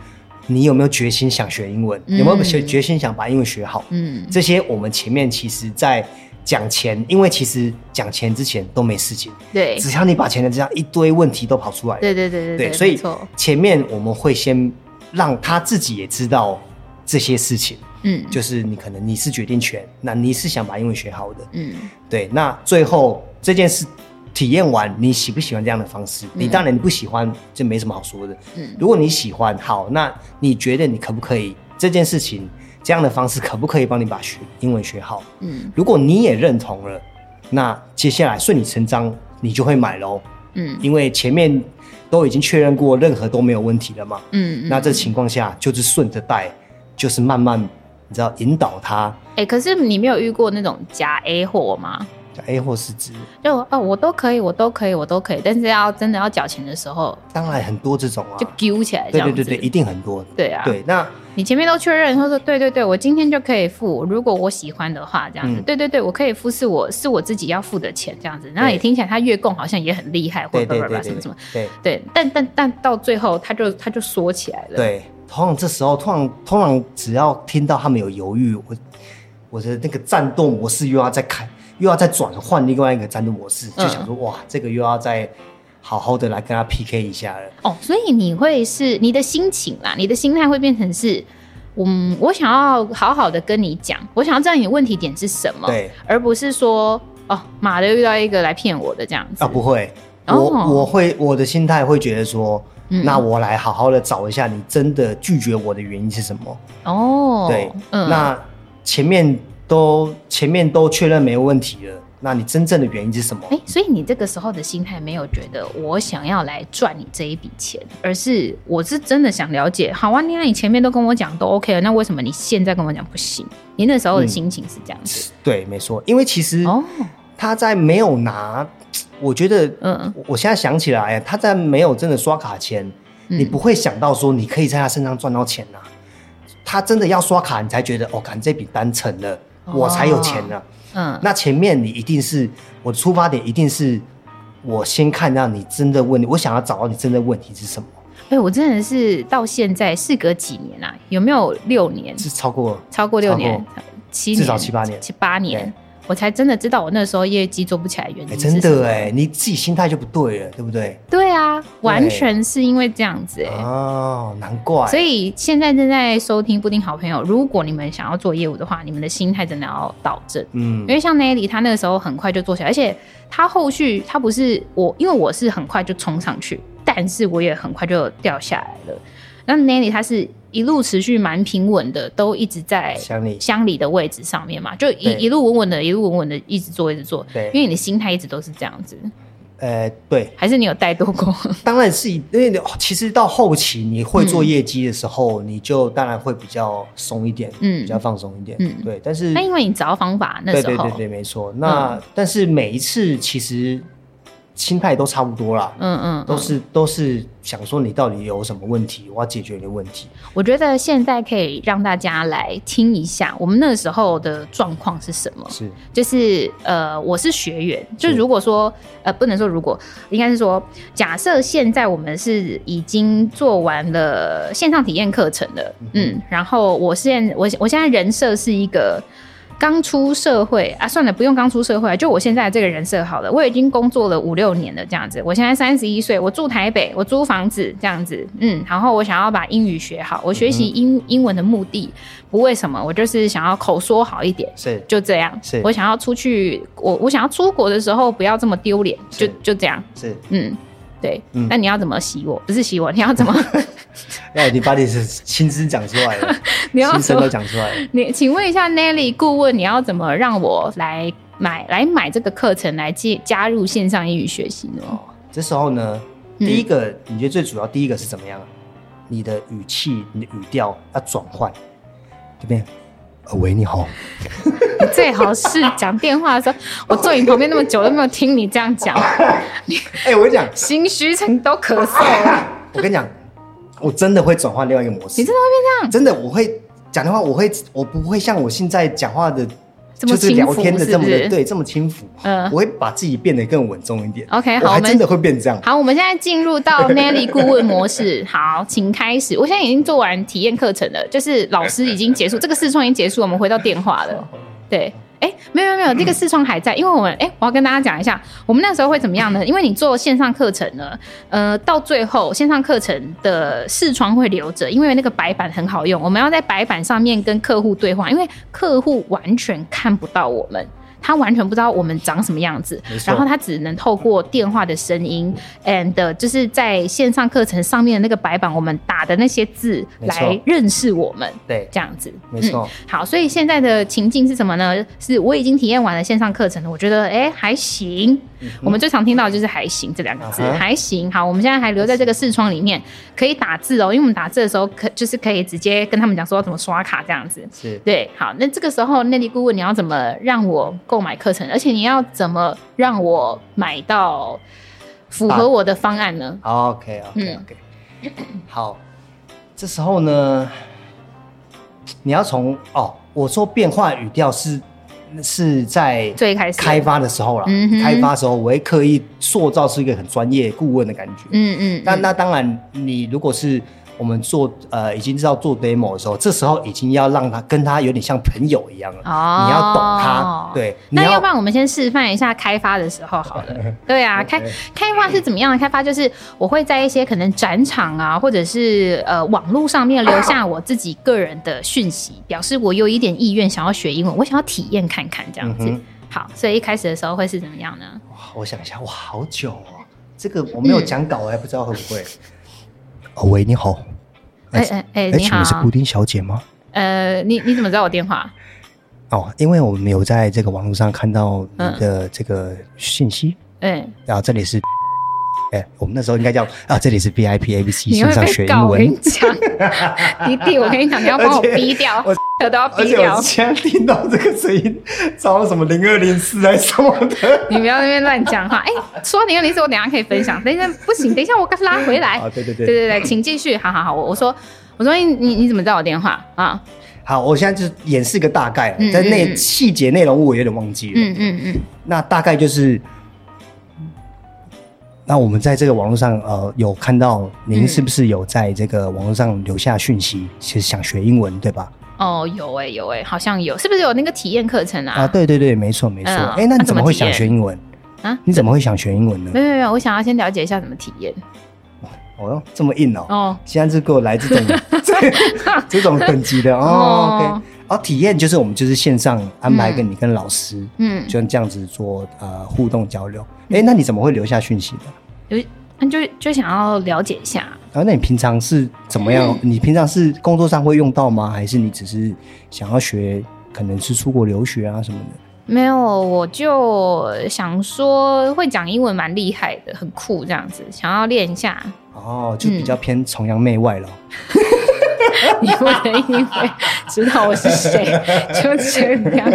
你有没有决心想学英文？嗯、有没有决决心想把英文学好？嗯，这些我们前面其实在讲钱，因为其实讲钱之前都没事情，对，只要你把钱的这样一堆问题都跑出来，对对对对对，对，所以前面我们会先让他自己也知道这些事情。嗯，就是你可能你是决定权，那你是想把英文学好的，嗯，对。那最后这件事体验完，你喜不喜欢这样的方式？嗯、你当然你不喜欢，就没什么好说的。嗯，如果你喜欢，好，那你觉得你可不可以这件事情这样的方式可不可以帮你把学英文学好？嗯，如果你也认同了，那接下来顺理成章你就会买喽。嗯，因为前面都已经确认过，任何都没有问题了嘛。嗯，那这情况下就是顺着带，就是慢慢。你知道引导他？哎、欸，可是你没有遇过那种假 A 货吗？假 A 货是指就哦，我都可以，我都可以，我都可以，但是要真的要缴钱的时候，当然很多这种啊，就揪起来。对对对对，一定很多。对啊，对，那你前面都确认，他说对对对，我今天就可以付，如果我喜欢的话，这样子，嗯、对对对，我可以付，是我是我自己要付的钱，这样子。然后也听起来他月供好像也很厉害，或者什么什么什么，对对，但但但到最后他就他就缩起来了。对。通常这时候，通常通常只要听到他们有犹豫，我我的那个战斗模式又要再开，又要再转换另外一个战斗模式，就想说、嗯、哇，这个又要再好好的来跟他 PK 一下了。哦，所以你会是你的心情啦，你的心态会变成是，嗯，我想要好好的跟你讲，我想要知道你的问题点是什么，对，而不是说哦，妈的遇到一个来骗我的这样子。啊，不会，我、哦、我会我的心态会觉得说。那我来好好的找一下，你真的拒绝我的原因是什么？哦，对，嗯，那前面都前面都确认没有问题了，那你真正的原因是什么？哎、欸，所以你这个时候的心态没有觉得我想要来赚你这一笔钱，而是我是真的想了解。好啊，你那你前面都跟我讲都 OK 了，那为什么你现在跟我讲不行？你那时候的心情是这样子？嗯、对，没错，因为其实哦，他在没有拿。我觉得，嗯，我现在想起来，他在没有真的刷卡前，嗯，你不会想到说你可以在他身上赚到钱呐，啊。他真的要刷卡，你才觉得哦，看这笔单成了，哦，我才有钱呢，啊。嗯，那前面你一定是我的出发点，一定是我先看到你真的问题，我想要找到你真的问题是什么。哎，我真的是到现在事隔几年啊？有没有六年？是超过超过六年。七至少七八年，七八年。我才真的知道，我那时候业绩做不起来原因、欸、真的哎，你自己心态就不对了，对不对？对啊，完全是因为这样子哎。哦，难怪。所以现在正在收听布丁好朋友，如果你们想要做业务的话，你们的心态真的要导正。嗯，因为像 Nelly，他那个时候很快就做起来，而且他后续他不是我，因为我是很快就冲上去，但是我也很快就掉下来了。那 Nelly 他是。一路持续蛮平稳的，都一直在乡里乡里的位置上面嘛，就一一路稳稳的，一路稳稳的一直做一直做。对，因为你的心态一直都是这样子。呃，对，还是你有带多过？当然是，因为其实到后期你会做业绩的时候，嗯、你就当然会比较松一点，嗯，比较放松一点，嗯，对。但是那因为你找到方法，那时候对对对对，没错。那、嗯、但是每一次其实。心态都差不多啦，嗯嗯，都是都是想说你到底有什么问题，我要解决你的问题。我觉得现在可以让大家来听一下我们那时候的状况是什么。是，就是呃，我是学员，就如果说呃，不能说如果，应该是说，假设现在我们是已经做完了线上体验课程了，嗯，嗯，然后我现我我现在人设是一个。刚出社会啊，算了，不用刚出社会，就我现在这个人设好了。我已经工作了五六年了，这样子。我现在三十一岁，我住台北，我租房子这样子，嗯。然后我想要把英语学好，我学习英、嗯、英文的目的不为什么，我就是想要口说好一点，是就这样。是我想要出去，我我想要出国的时候不要这么丢脸，就就这样。是嗯。对，那、嗯、你要怎么洗我？不是洗我，你要怎么？哎，你把你的心声讲出来了，你要心声都讲出来了。你请问一下 Nelly 顾问，你要怎么让我来买来买这个课程，来接加入线上英语学习呢？哦，这时候呢，第一个、嗯、你觉得最主要，第一个是怎么样？你的语气、你的语调要转换，这边。喂，你好。你 最好是讲电话的时候，我坐你旁边那么久都没有听你这样讲。哎、欸，我跟你讲，心虚成都咳嗽了。我跟你讲，我真的会转换另外一个模式。你真的会变这样？真的，我会讲的话，我会，我不会像我现在讲话的。就是聊天的这么的对，这么轻浮，嗯，我会把自己变得更稳重一点。OK，好，我还真的会变这样。好，我们现在进入到 Nelly 顾问模式。好，请开始。我现在已经做完体验课程了，就是老师已经结束，这个试创已经结束，我们回到电话了。对。哎、欸，没有没有没有，这个视窗还在，因为我们哎、欸，我要跟大家讲一下，我们那时候会怎么样呢？因为你做线上课程呢，呃，到最后线上课程的视窗会留着，因为那个白板很好用，我们要在白板上面跟客户对话，因为客户完全看不到我们。他完全不知道我们长什么样子，然后他只能透过电话的声音，and 就是在线上课程上面的那个白板，我们打的那些字来认识我们。对，这样子，没错、嗯。好，所以现在的情境是什么呢？是我已经体验完了线上课程了，我觉得哎还行、嗯。我们最常听到的就是“还行”这两个字，还行。好，我们现在还留在这个视窗里面，可以打字哦，因为我们打字的时候可就是可以直接跟他们讲说要怎么刷卡这样子。是对。好，那这个时候 Nelly 顾问，你要怎么让我？购买课程，而且你要怎么让我买到符合我的方案呢？啊、OK OK OK，、嗯、好，这时候呢，你要从哦，我说变化语调是是在最开始。开发的时候了，开发的时候我会刻意塑造出一个很专业顾问的感觉，嗯嗯，那那当然，你如果是。我们做呃，已经知道做 demo 的时候，这时候已经要让他跟他有点像朋友一样了。哦，你要懂他，对。那要不然我们先示范一下开发的时候好了。对啊，开开发是怎么样的开发？就是我会在一些可能展场啊，或者是呃网络上面留下我自己个人的讯息，表示我有一点意愿想要学英文，我想要体验看看这样子。嗯。好，所以一开始的时候会是怎么样呢？哇，我想一下，哇，好久哦，这个我没有 讲稿，我还不知道会不会。哦，喂，你好。哎哎哎，你好，你是布丁小姐吗？呃，你你怎么知道我电话？哦，因为我们有在这个网络上看到你的这个信息。嗯，然后这里是，哎、欸，我们那时候应该叫啊，这里是 VIP ABC 线上学英文。我跟你讲，弟弟，我跟你讲，你要帮我逼掉，我都要逼掉。我现在听到这个声音，找什么零二零四还是什么的？你不要在那边乱讲话。哎、欸，说零二零四，我等下可以分享。等一下不行，等一下我拉回来。啊，对对对，对对对，请继续。好好好，我我说我说你你你怎么知道我电话啊？好，我现在就演示个大概，在那细节内容物我有点忘记了。嗯嗯嗯，那大概就是。那我们在这个网络上，呃，有看到您是不是有在这个网络上留下讯息，其实想学英文，对吧？哦，有哎、欸，有哎、欸，好像有，是不是有那个体验课程啊？啊，对对对，没错没错。哎、嗯欸，那你怎么会想学英文啊？你怎么会想学英文呢？没有没有，我想要先了解一下怎么体验。哦，这么硬哦！哦，现在是给我来这种这种等级的哦。哦 OK，哦，体验就是我们就是线上安排跟你跟老师，嗯，就这样子做呃互动交流。哎、欸，那你怎么会留下讯息的？有，那就就想要了解一下。啊，那你平常是怎么样？嗯、你平常是工作上会用到吗？还是你只是想要学，可能是出国留学啊什么的？没有，我就想说会讲英文蛮厉害的，很酷这样子，想要练一下。哦，就比较偏崇洋媚外 了。你不能因为知道我是谁 就这样。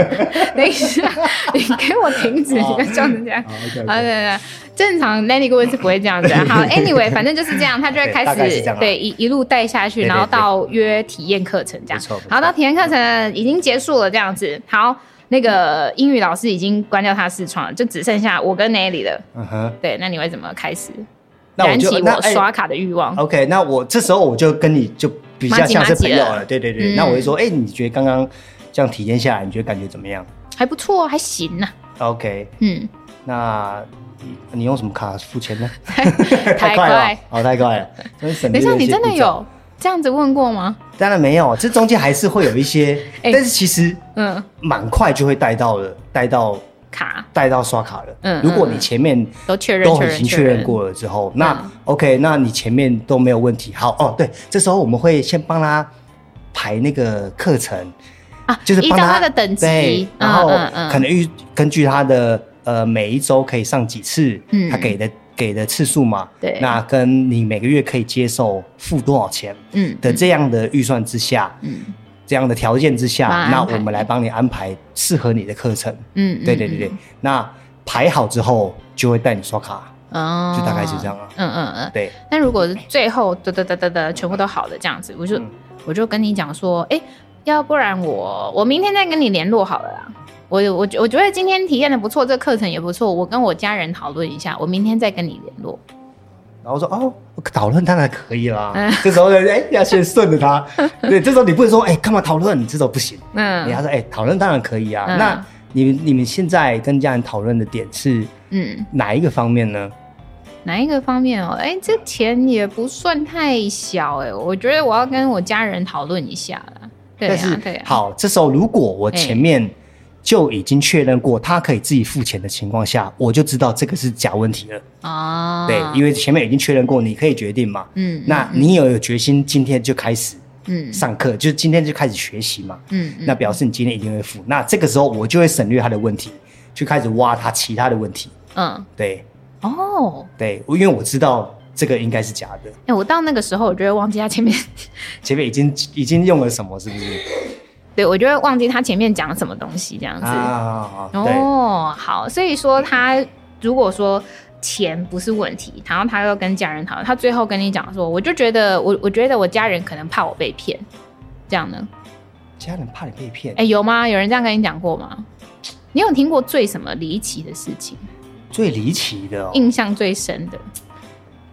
等一下，你给我停止，哦、你不要这样子这样。好，对对对，正常 Lenny 各位是不会这样子。好，Anyway，反正就是这样，他就会开始对一一路带下去，然后到约体验课程这样。好，到体验课程已经结束了这样子。好，那个英语老师已经关掉他视窗了，就只剩下我跟 Nelly 了。嗯哼，对，那你会怎么开始？燃起我刷卡的欲望。OK，那我这时候我就跟你就比较像是朋友了。对对对，嗯、那我就说，哎、欸，你觉得刚刚这样体验下来，你觉得感觉怎么样？还不错，还行呢、啊。OK，嗯，那你你用什么卡付钱呢？太快了，哦，太快了。等一下，你真的有这样子问过吗？当然没有，这中间还是会有一些，欸、但是其实嗯，蛮快就会带到了，带到。卡。带到刷卡了。嗯，如果你前面都确认都已经确认。过了之后，那 OK，那你前面都没有问题。好哦，对，这时候我们会先帮他排那个课程啊，就是依照他的等级，然后可能预根据他的呃每一周可以上几次，嗯，他给的给的次数嘛，对，那跟你每个月可以接受付多少钱，嗯的这样的预算之下，嗯。这样的条件之下，那我们来帮你安排适合你的课程。嗯，对对对对。那排好之后，就会带你刷卡。哦，就大概是这样啊。嗯嗯嗯，对。那如果是最后得得得得得全部都好的这样子，我就我就跟你讲说，哎，要不然我我明天再跟你联络好了啦。我我我觉得今天体验的不错，这课程也不错，我跟我家人讨论一下，我明天再跟你联络。然后说哦，讨论当然可以啦。嗯、这时候呢，哎，要先顺着他。对，这时候你不能说哎，干嘛讨论？你这时候不行。嗯，你要说哎，讨论当然可以啊。嗯、那你们你们现在跟家人讨论的点是嗯哪一个方面呢？哪一个方面哦？哎，这钱也不算太小哎，我觉得我要跟我家人讨论一下啦。对啊，是对啊。好，这时候如果我前面。就已经确认过他可以自己付钱的情况下，我就知道这个是假问题了。哦，对，因为前面已经确认过，你可以决定嘛。嗯，那你有有决心今天就开始，嗯，上课，就是今天就开始学习嘛。嗯，那表示你今天一定会付。那这个时候我就会省略他的问题，就开始挖他其他的问题。嗯，对。哦，对，因为我知道这个应该是假的。哎，我到那个时候，我就会忘记他前面，前面已经已经用了什么，是不是？对，我就会忘记他前面讲什么东西，这样子。啊、哦，好，所以说他如果说钱不是问题，然后他又跟家人讨论，他最后跟你讲说，我就觉得我我觉得我家人可能怕我被骗，这样呢？家人怕你被骗？哎，有吗？有人这样跟你讲过吗？你有听过最什么离奇的事情？最离奇的、哦，印象最深的，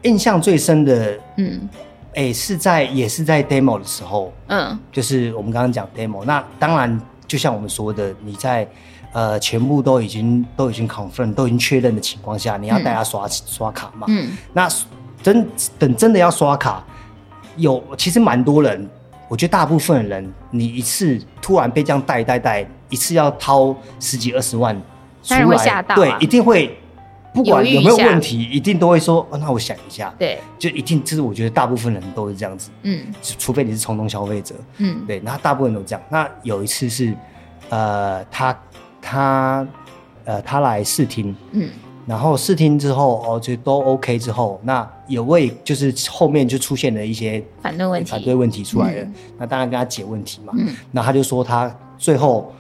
印象最深的，嗯。哎，是在也是在 demo 的时候，嗯，就是我们刚刚讲 demo。那当然，就像我们说的，你在呃全部都已经都已经 confirm 都已经确认的情况下，你要带他刷、嗯、刷卡嘛？嗯，那真等真的要刷卡，有其实蛮多人，我觉得大部分人，你一次突然被这样带带带，一次要掏十几二十万出来，当然会吓到啊、对，一定会。不管有没有问题，一定都会说，哦，那我想一下。对，就一定，就是我觉得大部分人都是这样子。嗯，除非你是冲动消费者。嗯，对，那大部分人都这样。那有一次是，呃，他他呃他来试听，嗯，然后试听之后，哦，就都 OK 之后，那有位就是后面就出现了一些反对问题，反对问题出来了。嗯、那当然跟他解问题嘛。嗯，那他就说他最后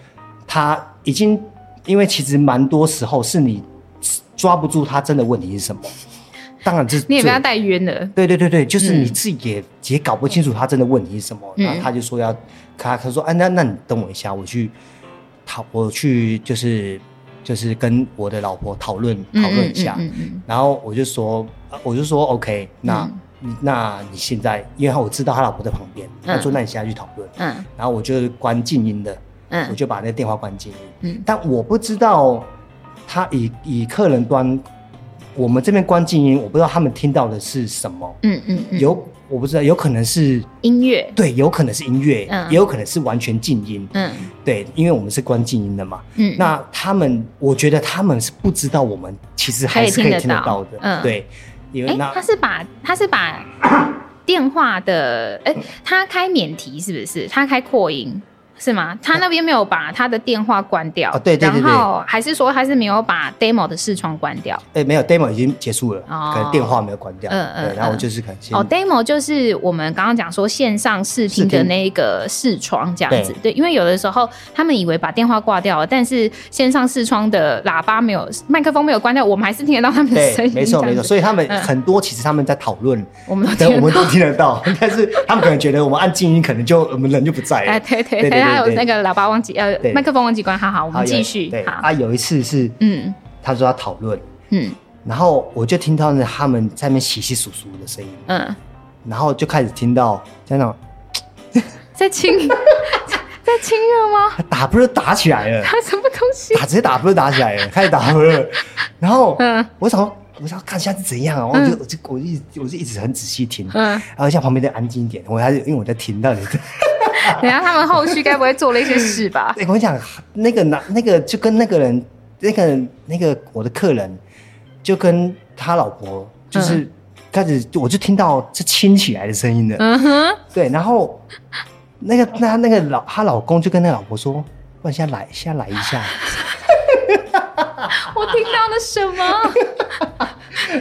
他已经，因为其实蛮多时候是你。抓不住他真的问题是什么？当然，这你也被他带冤了。对对对对，就是你自己也、嗯、也搞不清楚他真的问题是什么。嗯、然后他就说要他他说哎、啊、那那你等我一下，我去讨我去就是就是跟我的老婆讨论讨论一下。然后我就说我就说 OK，那你那你现在，因为我知道他老婆在旁边，他说那你现在去讨论，嗯，然后我就关静音的，嗯，我就把那个电话关静音，嗯，但我不知道他以以客人端，我们这边关静音，我不知道他们听到的是什么，嗯嗯，嗯。有。我不知道，有可能是音乐，对，有可能是音乐，嗯，也有可能是完全静音，嗯，对，因为我们是关静音的嘛，嗯，那他们，我觉得他们是不知道我们其实还是可以听得到的，嗯，对，因为那、欸、他是把他是把电话的，哎、欸，他开免提是不是？他开扩音。是吗？他那边没有把他的电话关掉，哦，对对对，然后还是说他是没有把 demo 的视窗关掉？哎，没有，demo 已经结束了，哦可能电话没有关掉。嗯嗯，然后就是可能哦，demo 就是我们刚刚讲说线上视频的那个视窗这样子，对，因为有的时候他们以为把电话挂掉了，但是线上视窗的喇叭没有，麦克风没有关掉，我们还是听得到他们的声音。没错没错，所以他们很多其实他们在讨论，我们都我们都听得到，但是他们可能觉得我们按静音，可能就我们人就不在了。哎，对对对，还有那个喇叭。忘记呃，麦克风忘记关，好好，我们继续。对。啊，有一次是，嗯，他说要讨论，嗯，然后我就听到那他们在那边窸窸窣窣的声音，嗯，然后就开始听到在那 在亲 在亲热吗？打不是打起来了，他什么东西？打直接打不是打起来了，开始打了，然后嗯，我想我想看一下是怎样啊，我就我就我一直我就一直很仔细听，嗯，然后像旁边的安静一点，我还是因为我在听到你。等下，他们后续该不会做了一些事吧？我跟你讲，那个男，那个就跟那个人，那个那个我的客人，就跟他老婆，就是开始，我就听到是亲起来的声音了。嗯哼，对，然后那个那那个老她老公就跟那个老婆说：“我现在来，现在来一下。”我听到了什么？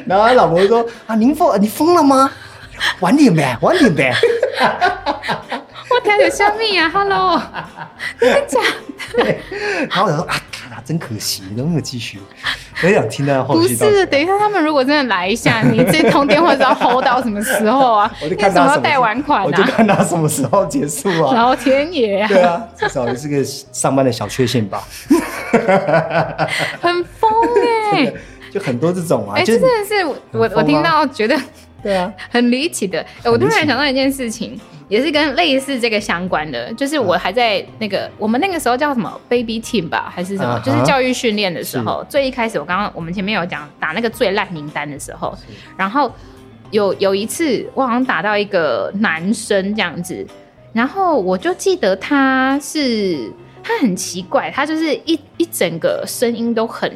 然后他老婆就说：“啊，您疯，你疯了吗？晚点呗，晚点呗。”我天，有香蜜啊！Hello，真的假的？然后我想说啊，真可惜，能不能继续？我也想听到后续。不是，等一下，他们如果真的来一下，你这通电话是要 hold 到什么时候啊？我就看他什么贷完款，我就看他什么时候结束啊？老天爷啊！对啊，至少也是个上班的小确幸吧。很疯哎，就很多这种啊，哎，真的是我我听到觉得对啊，很离奇的。我突然想到一件事情。也是跟类似这个相关的，就是我还在那个、嗯、我们那个时候叫什么 baby team 吧，还是什么，啊、就是教育训练的时候，最一开始我刚刚我们前面有讲打那个最烂名单的时候，然后有有一次我好像打到一个男生这样子，然后我就记得他是他很奇怪，他就是一一整个声音都很。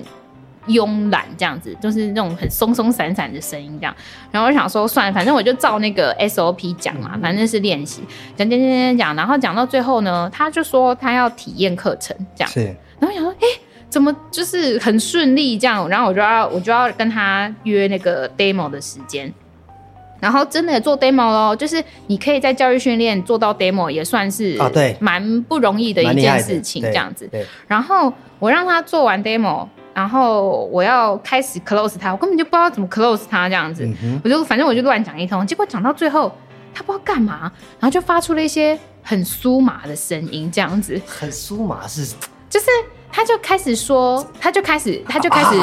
慵懒这样子，就是那种很松松散散的声音这样。然后我想说，算了，反正我就照那个 SOP 讲嘛，反正是练习，讲讲讲讲讲。然后讲到最后呢，他就说他要体验课程这样。是。然后我想说，哎、欸，怎么就是很顺利这样？然后我就要我就要跟他约那个 demo 的时间。然后真的做 demo 咯，就是你可以在教育训练做到 demo，也算是啊，对，蛮不容易的一件事情这样子。对。然后我让他做完 demo。然后我要开始 close 他，我根本就不知道怎么 close 他这样子，嗯、我就反正我就乱讲一通，结果讲到最后他不知道干嘛，然后就发出了一些很酥麻的声音，这样子。很酥麻是？就是。他就开始说，他就开始，他就开始，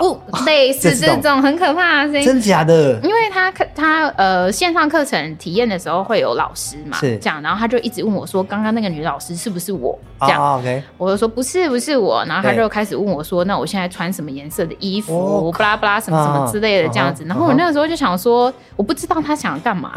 不，类似这种很可怕的声音，真假的？因为他他呃线上课程体验的时候会有老师嘛，是这样，然后他就一直问我说，刚刚那个女老师是不是我？这样，OK，我就说不是，不是我，然后他就开始问我说，那我现在穿什么颜色的衣服？巴拉巴拉什么什么之类的这样子，然后我那个时候就想说，我不知道他想干嘛，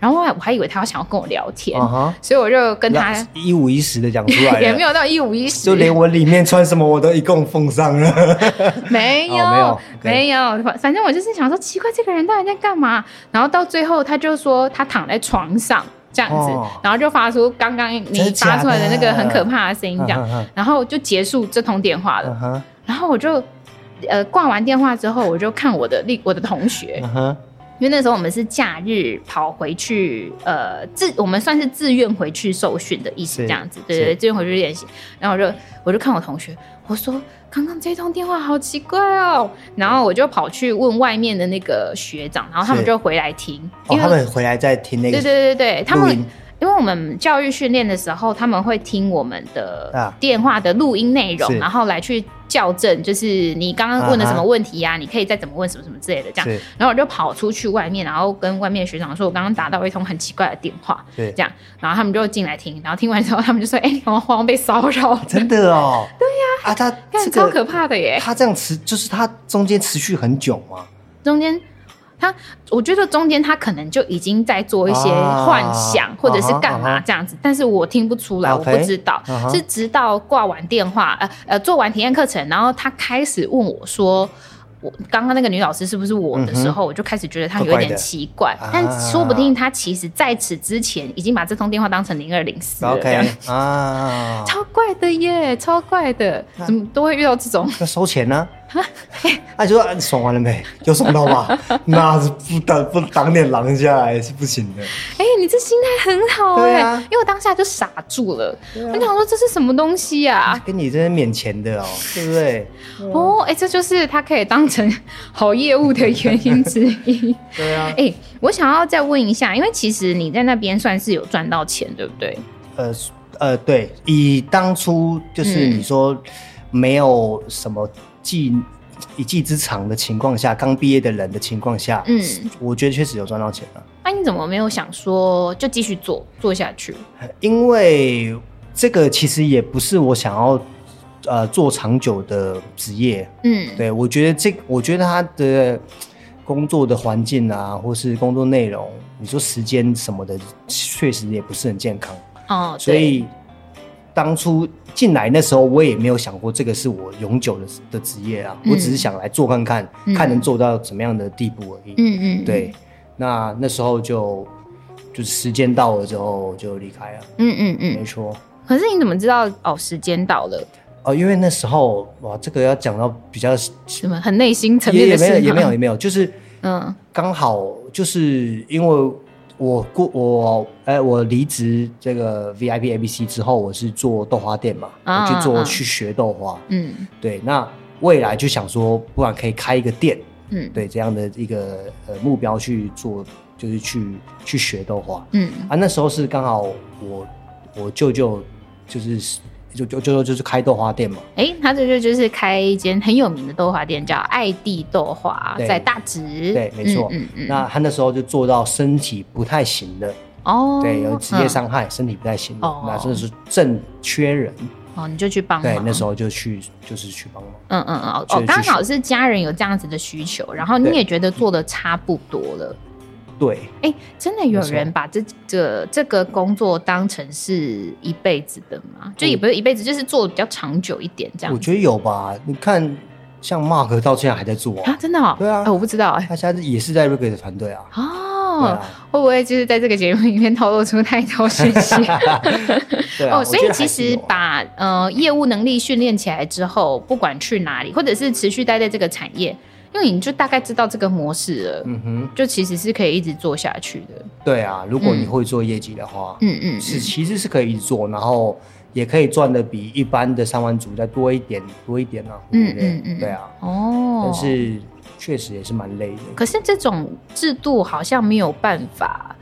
然后我还以为他要想要跟我聊天，所以我就跟他一五一十的讲出来，也没有到一五一十，就连我里面。穿什么我都一共奉上了，没有、哦、没有没有，反正我就是想说奇怪，这个人到底在干嘛？然后到最后他就说他躺在床上这样子，哦、然后就发出刚刚你发出来的那个很可怕的声音，这样，然后就结束这通电话了。嗯、然后我就呃挂完电话之后，我就看我的另我的同学。嗯因为那时候我们是假日跑回去，呃，自我们算是自愿回去受训的意思，这样子，对对对，自愿回去练习。然后我就我就看我同学，我说刚刚这通电话好奇怪哦。然后我就跑去问外面的那个学长，然后他们就回来听，哦，他们回来再听那个，对对对对，他们因为我们教育训练的时候，他们会听我们的电话的录音内容，然后来去。校正，就是你刚刚问的什么问题呀、啊？你可以再怎么问什么什么之类的这样。然后我就跑出去外面，然后跟外面的学长说，我刚刚打到一通很奇怪的电话，对，这样，然后他们就进来听，然后听完之后，他们就说：“哎、欸，我好像被骚扰。”真的哦？对呀、啊，啊，他这个超可怕的耶！他这样持，就是他中间持续很久吗？中间。他，我觉得中间他可能就已经在做一些幻想，啊、或者是干嘛这样子，啊、但是我听不出来，啊、我不知道，啊、是直到挂完电话，呃呃，做完体验课程，然后他开始问我说。我刚刚那个女老师是不是我的时候，我就开始觉得她有一点奇怪，但说不定她其实在此之前已经把这通电话当成零二零四了。OK 啊，超怪的耶，超怪的，怎么都会遇到这种？要收钱呢？啊，就说你爽完了没？有爽到吧？那是不挡不挡点狼下来是不行的。哎，你这心态很好哎，因为我当下就傻住了，我想说这是什么东西呀？跟你这是免钱的哦，对不对？哦，哎，这就是他可以当。成好业务的原因之一。对啊，哎、欸，我想要再问一下，因为其实你在那边算是有赚到钱，对不对？呃呃，对，以当初就是你说没有什么技一技之长的情况下，刚毕业的人的情况下，嗯，我觉得确实有赚到钱了。那、啊、你怎么没有想说就继续做做下去？因为这个其实也不是我想要。呃，做长久的职业，嗯，对，我觉得这，我觉得他的工作的环境啊，或是工作内容，你说时间什么的，确实也不是很健康。哦，所以当初进来那时候，我也没有想过这个是我永久的的职业啊，嗯、我只是想来做看看，嗯、看能做到怎么样的地步而已。嗯嗯，对，那那时候就就是时间到了之后就离开了。嗯嗯嗯，没错。可是你怎么知道哦？时间到了。哦，因为那时候哇，这个要讲到比较什么很内心层面的事也，也没有，也没有，也没有，就是嗯，刚好就是因为我过我哎，我离职这个 VIP ABC 之后，我是做豆花店嘛，啊、我去做去学豆花，嗯，对，那未来就想说，不然可以开一个店，嗯，对，这样的一个呃目标去做，就是去去学豆花，嗯，啊，那时候是刚好我我舅舅就是。就就就就是开豆花店嘛，哎、欸，他这就就是开一间很有名的豆花店，叫爱地豆花，在大直。对，没错。嗯嗯嗯。那他那时候就做到身体不太行的哦，对，有职业伤害，嗯、身体不太行的，哦、那真的是正缺人哦，你就去帮忙。对，那时候就去就是去帮忙。嗯嗯嗯，哦，刚好是家人有这样子的需求，然后你也觉得做的差不多了。对，哎、欸，真的有人把这个这个工作当成是一辈子的吗？嗯、就也不是一辈子，就是做的比较长久一点这样。我觉得有吧，你看像 Mark 到现在还在做啊，啊真的、喔？对啊、欸，我不知道哎、欸，他现在也是在 Reggae 的团队啊。哦，啊、会不会就是在这个节目里面透露出太多信息？对啊、哦，所以其实把呃业务能力训练起来之后，不管去哪里，或者是持续待在这个产业。因为你就大概知道这个模式了，嗯哼，就其实是可以一直做下去的。对啊，如果你会做业绩的话，嗯嗯，是其实是可以一直做，然后也可以赚的比一般的上班族再多一点，多一点啊。嗯嗯嗯，对啊，哦，但是确实也是蛮累的。可是这种制度好像没有办法。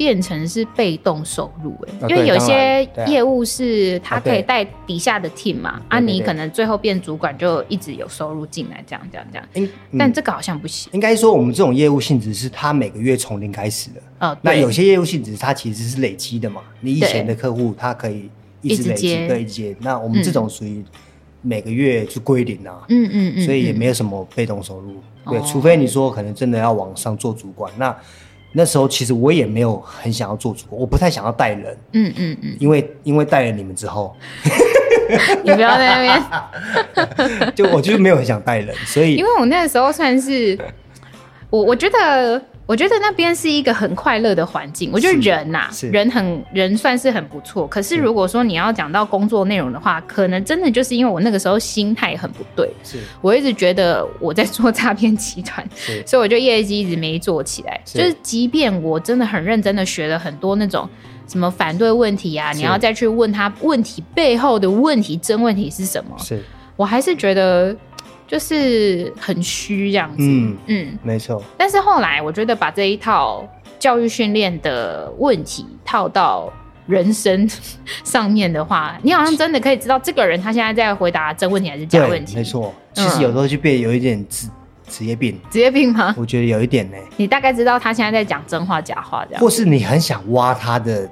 变成是被动收入哎，因为有些业务是他可以带底下的 team 嘛，啊，你可能最后变主管就一直有收入进来，这样这样这样。但这个好像不行。应该说我们这种业务性质是他每个月从零开始的。哦，那有些业务性质它其实是累积的嘛，你以前的客户他可以一直累积，对，一直接。那我们这种属于每个月去归零啊，嗯嗯嗯，所以也没有什么被动收入。对，除非你说可能真的要往上做主管那。那时候其实我也没有很想要做主播，我不太想要带人。嗯嗯嗯，因为因为带了你们之后，你不要在那边，就我就是没有很想带人，所以因为我那个时候算是我我觉得。我觉得那边是一个很快乐的环境。我觉得人呐、啊，人很人算是很不错。可是如果说你要讲到工作内容的话，可能真的就是因为我那个时候心态很不对。是，我一直觉得我在做诈骗集团，所以我就业绩一直没做起来。是就是即便我真的很认真的学了很多那种什么反对问题啊，你要再去问他问题背后的问题真问题是什么，是我还是觉得。就是很虚这样子，嗯嗯，没错。但是后来我觉得把这一套教育训练的问题套到人生上面的话，你好像真的可以知道这个人他现在在回答真问题还是假问题。没错，其实有时候就变有一点职职业病。职业病吗？我觉得有一点呢。你大概知道他现在在讲真话假话这样，或是你很想挖他的。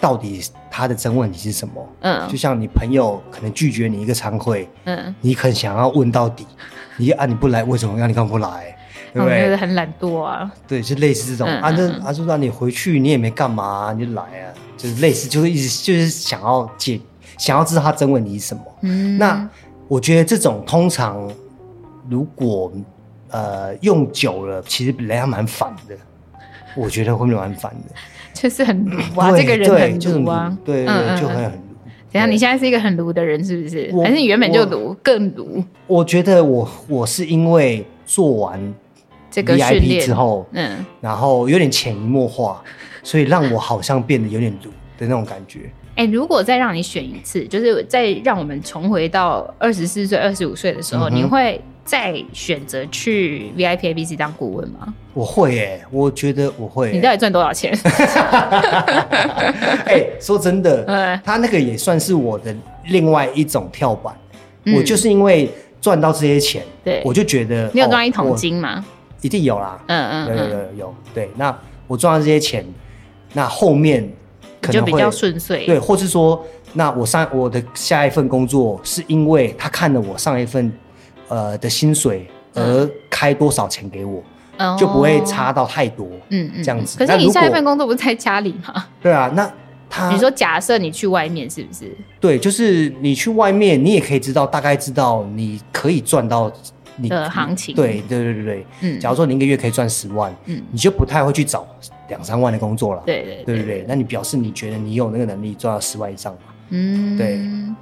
到底他的真问题是什么？嗯，就像你朋友可能拒绝你一个餐会，嗯，你很想要问到底，你啊你不来为什么？让你干嘛不来？对不对？觉得很懒惰啊。对，就类似这种啊，那啊就让你回去，你也没干嘛，你就来啊，就是类似，就是一直就是想要解，想要知道他真问题是什么。嗯，那我觉得这种通常如果呃用久了，其实人家蛮烦的，我觉得会蛮烦的。就是很卢啊，这个人很卢啊，对，对，对，就很很卢。等下，你现在是一个很卢的人，是不是？还是你原本就卢，更卢？我觉得我我是因为做完这个 VIP 之后，嗯，然后有点潜移默化，所以让我好像变得有点卢的那种感觉。哎、欸，如果再让你选一次，就是再让我们重回到二十四岁、二十五岁的时候，嗯、你会？再选择去 VIP ABC 当顾问吗？我会耶、欸，我觉得我会、欸。你到底赚多少钱？哎、欸，说真的，嗯，他那个也算是我的另外一种跳板。嗯、我就是因为赚到这些钱，对，我就觉得你有赚一桶金吗？一定有啦，嗯嗯，有有有有。对，那我赚到这些钱，那后面可能比较顺遂。对，或是说，那我上我的下一份工作，是因为他看了我上一份。呃的薪水而开多少钱给我，嗯、就不会差到太多。嗯嗯，这样子。可是你下一份工作不是在家里吗？对啊，那他你说假设你去外面是不是？对，就是你去外面，你也可以知道大概知道你可以赚到你的行情。对对对对对，嗯，假如说你一个月可以赚十万，嗯，你就不太会去找两三万的工作了。对对对对对，那你表示你觉得你有那个能力赚到十万以上吗？嗯，对，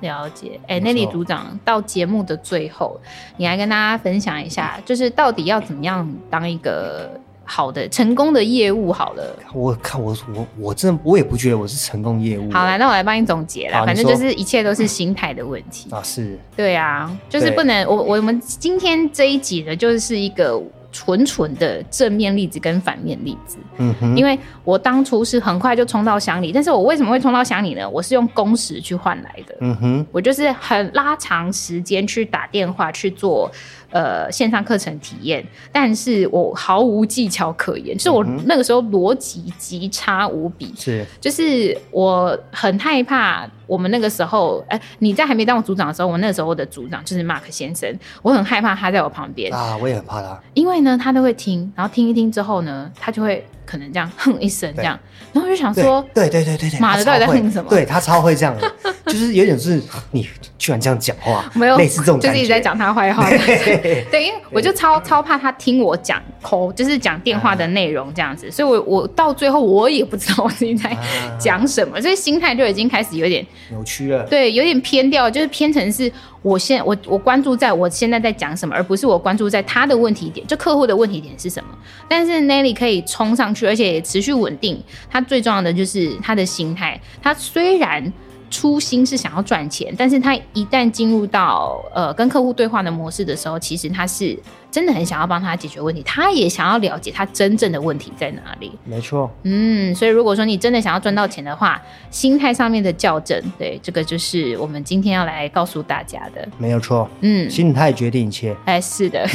了解。哎、欸，那李组长到节目的最后，你来跟大家分享一下，就是到底要怎么样当一个好的、成功的业务？好了，我看我我我真的我也不觉得我是成功业务。好来，那我来帮你总结啦，反正就是一切都是心态的问题啊。是，对啊，就是不能我我们今天这一集呢，就是一个。纯纯的正面例子跟反面例子，嗯哼，因为我当初是很快就冲到乡里，但是我为什么会冲到乡里呢？我是用工时去换来的，嗯哼，我就是很拉长时间去打电话去做。呃，线上课程体验，但是我毫无技巧可言，就是我那个时候逻辑极差无比，是，就是我很害怕我们那个时候，哎、欸，你在还没当我组长的时候，我那时候的组长就是 Mark 先生，我很害怕他在我旁边啊，我也很怕他，因为呢，他都会听，然后听一听之后呢，他就会。可能这样哼一声这样，然后我就想说，对对对对对，妈的到底在哼什么？对他超会这样的，就是有点是你居然这样讲话，没有类似这种，就是一直在讲他坏话。对，因为我就超超怕他听我讲抠，就是讲电话的内容这样子，所以我我到最后我也不知道我自己在讲什么，所以心态就已经开始有点扭曲了，对，有点偏掉，就是偏成是。我现我我关注在我现在在讲什么，而不是我关注在他的问题点，就客户的问题点是什么。但是 Nelly 可以冲上去，而且持续稳定。他最重要的就是他的心态。他虽然初心是想要赚钱，但是他一旦进入到呃跟客户对话的模式的时候，其实他是。真的很想要帮他解决问题，他也想要了解他真正的问题在哪里。没错，嗯，所以如果说你真的想要赚到钱的话，心态上面的校正，对，这个就是我们今天要来告诉大家的。没有错，嗯，心态决定一切。哎，是的。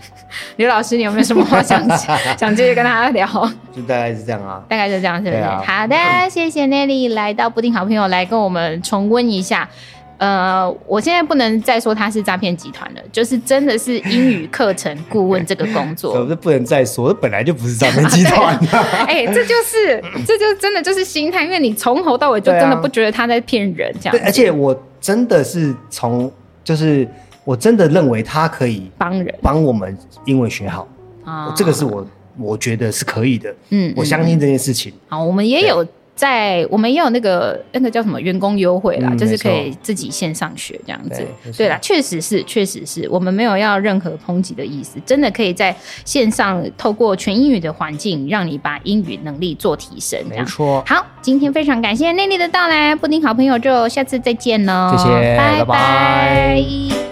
刘、老师，你有没有什么话想想继续跟大家聊？就大概是这样啊，大概是这样，是不是？啊、好的，谢谢 Nelly 来到布丁好朋友来跟我们重温一下。呃，我现在不能再说他是诈骗集团了，就是真的是英语课程顾问这个工作。我是不能再说，本来就不是诈骗集团。哎、欸，这就是，这就真的就是心态，因为你从头到尾就真的不觉得他在骗人这样。对，而且我真的是从，就是我真的认为他可以帮人，帮我们英文学好啊，这个是我我觉得是可以的。嗯，我相信这件事情。好，我们也有。在我们也有那个那个叫什么员工优惠啦，嗯、就是可以自己线上学这样子。对，对啦，确实是，确实是我们没有要任何抨击的意思，真的可以在线上透过全英语的环境，让你把英语能力做提升。没错。好，今天非常感谢 Nelly 的到来，布丁好朋友就下次再见喽。谢谢，拜拜。拜拜。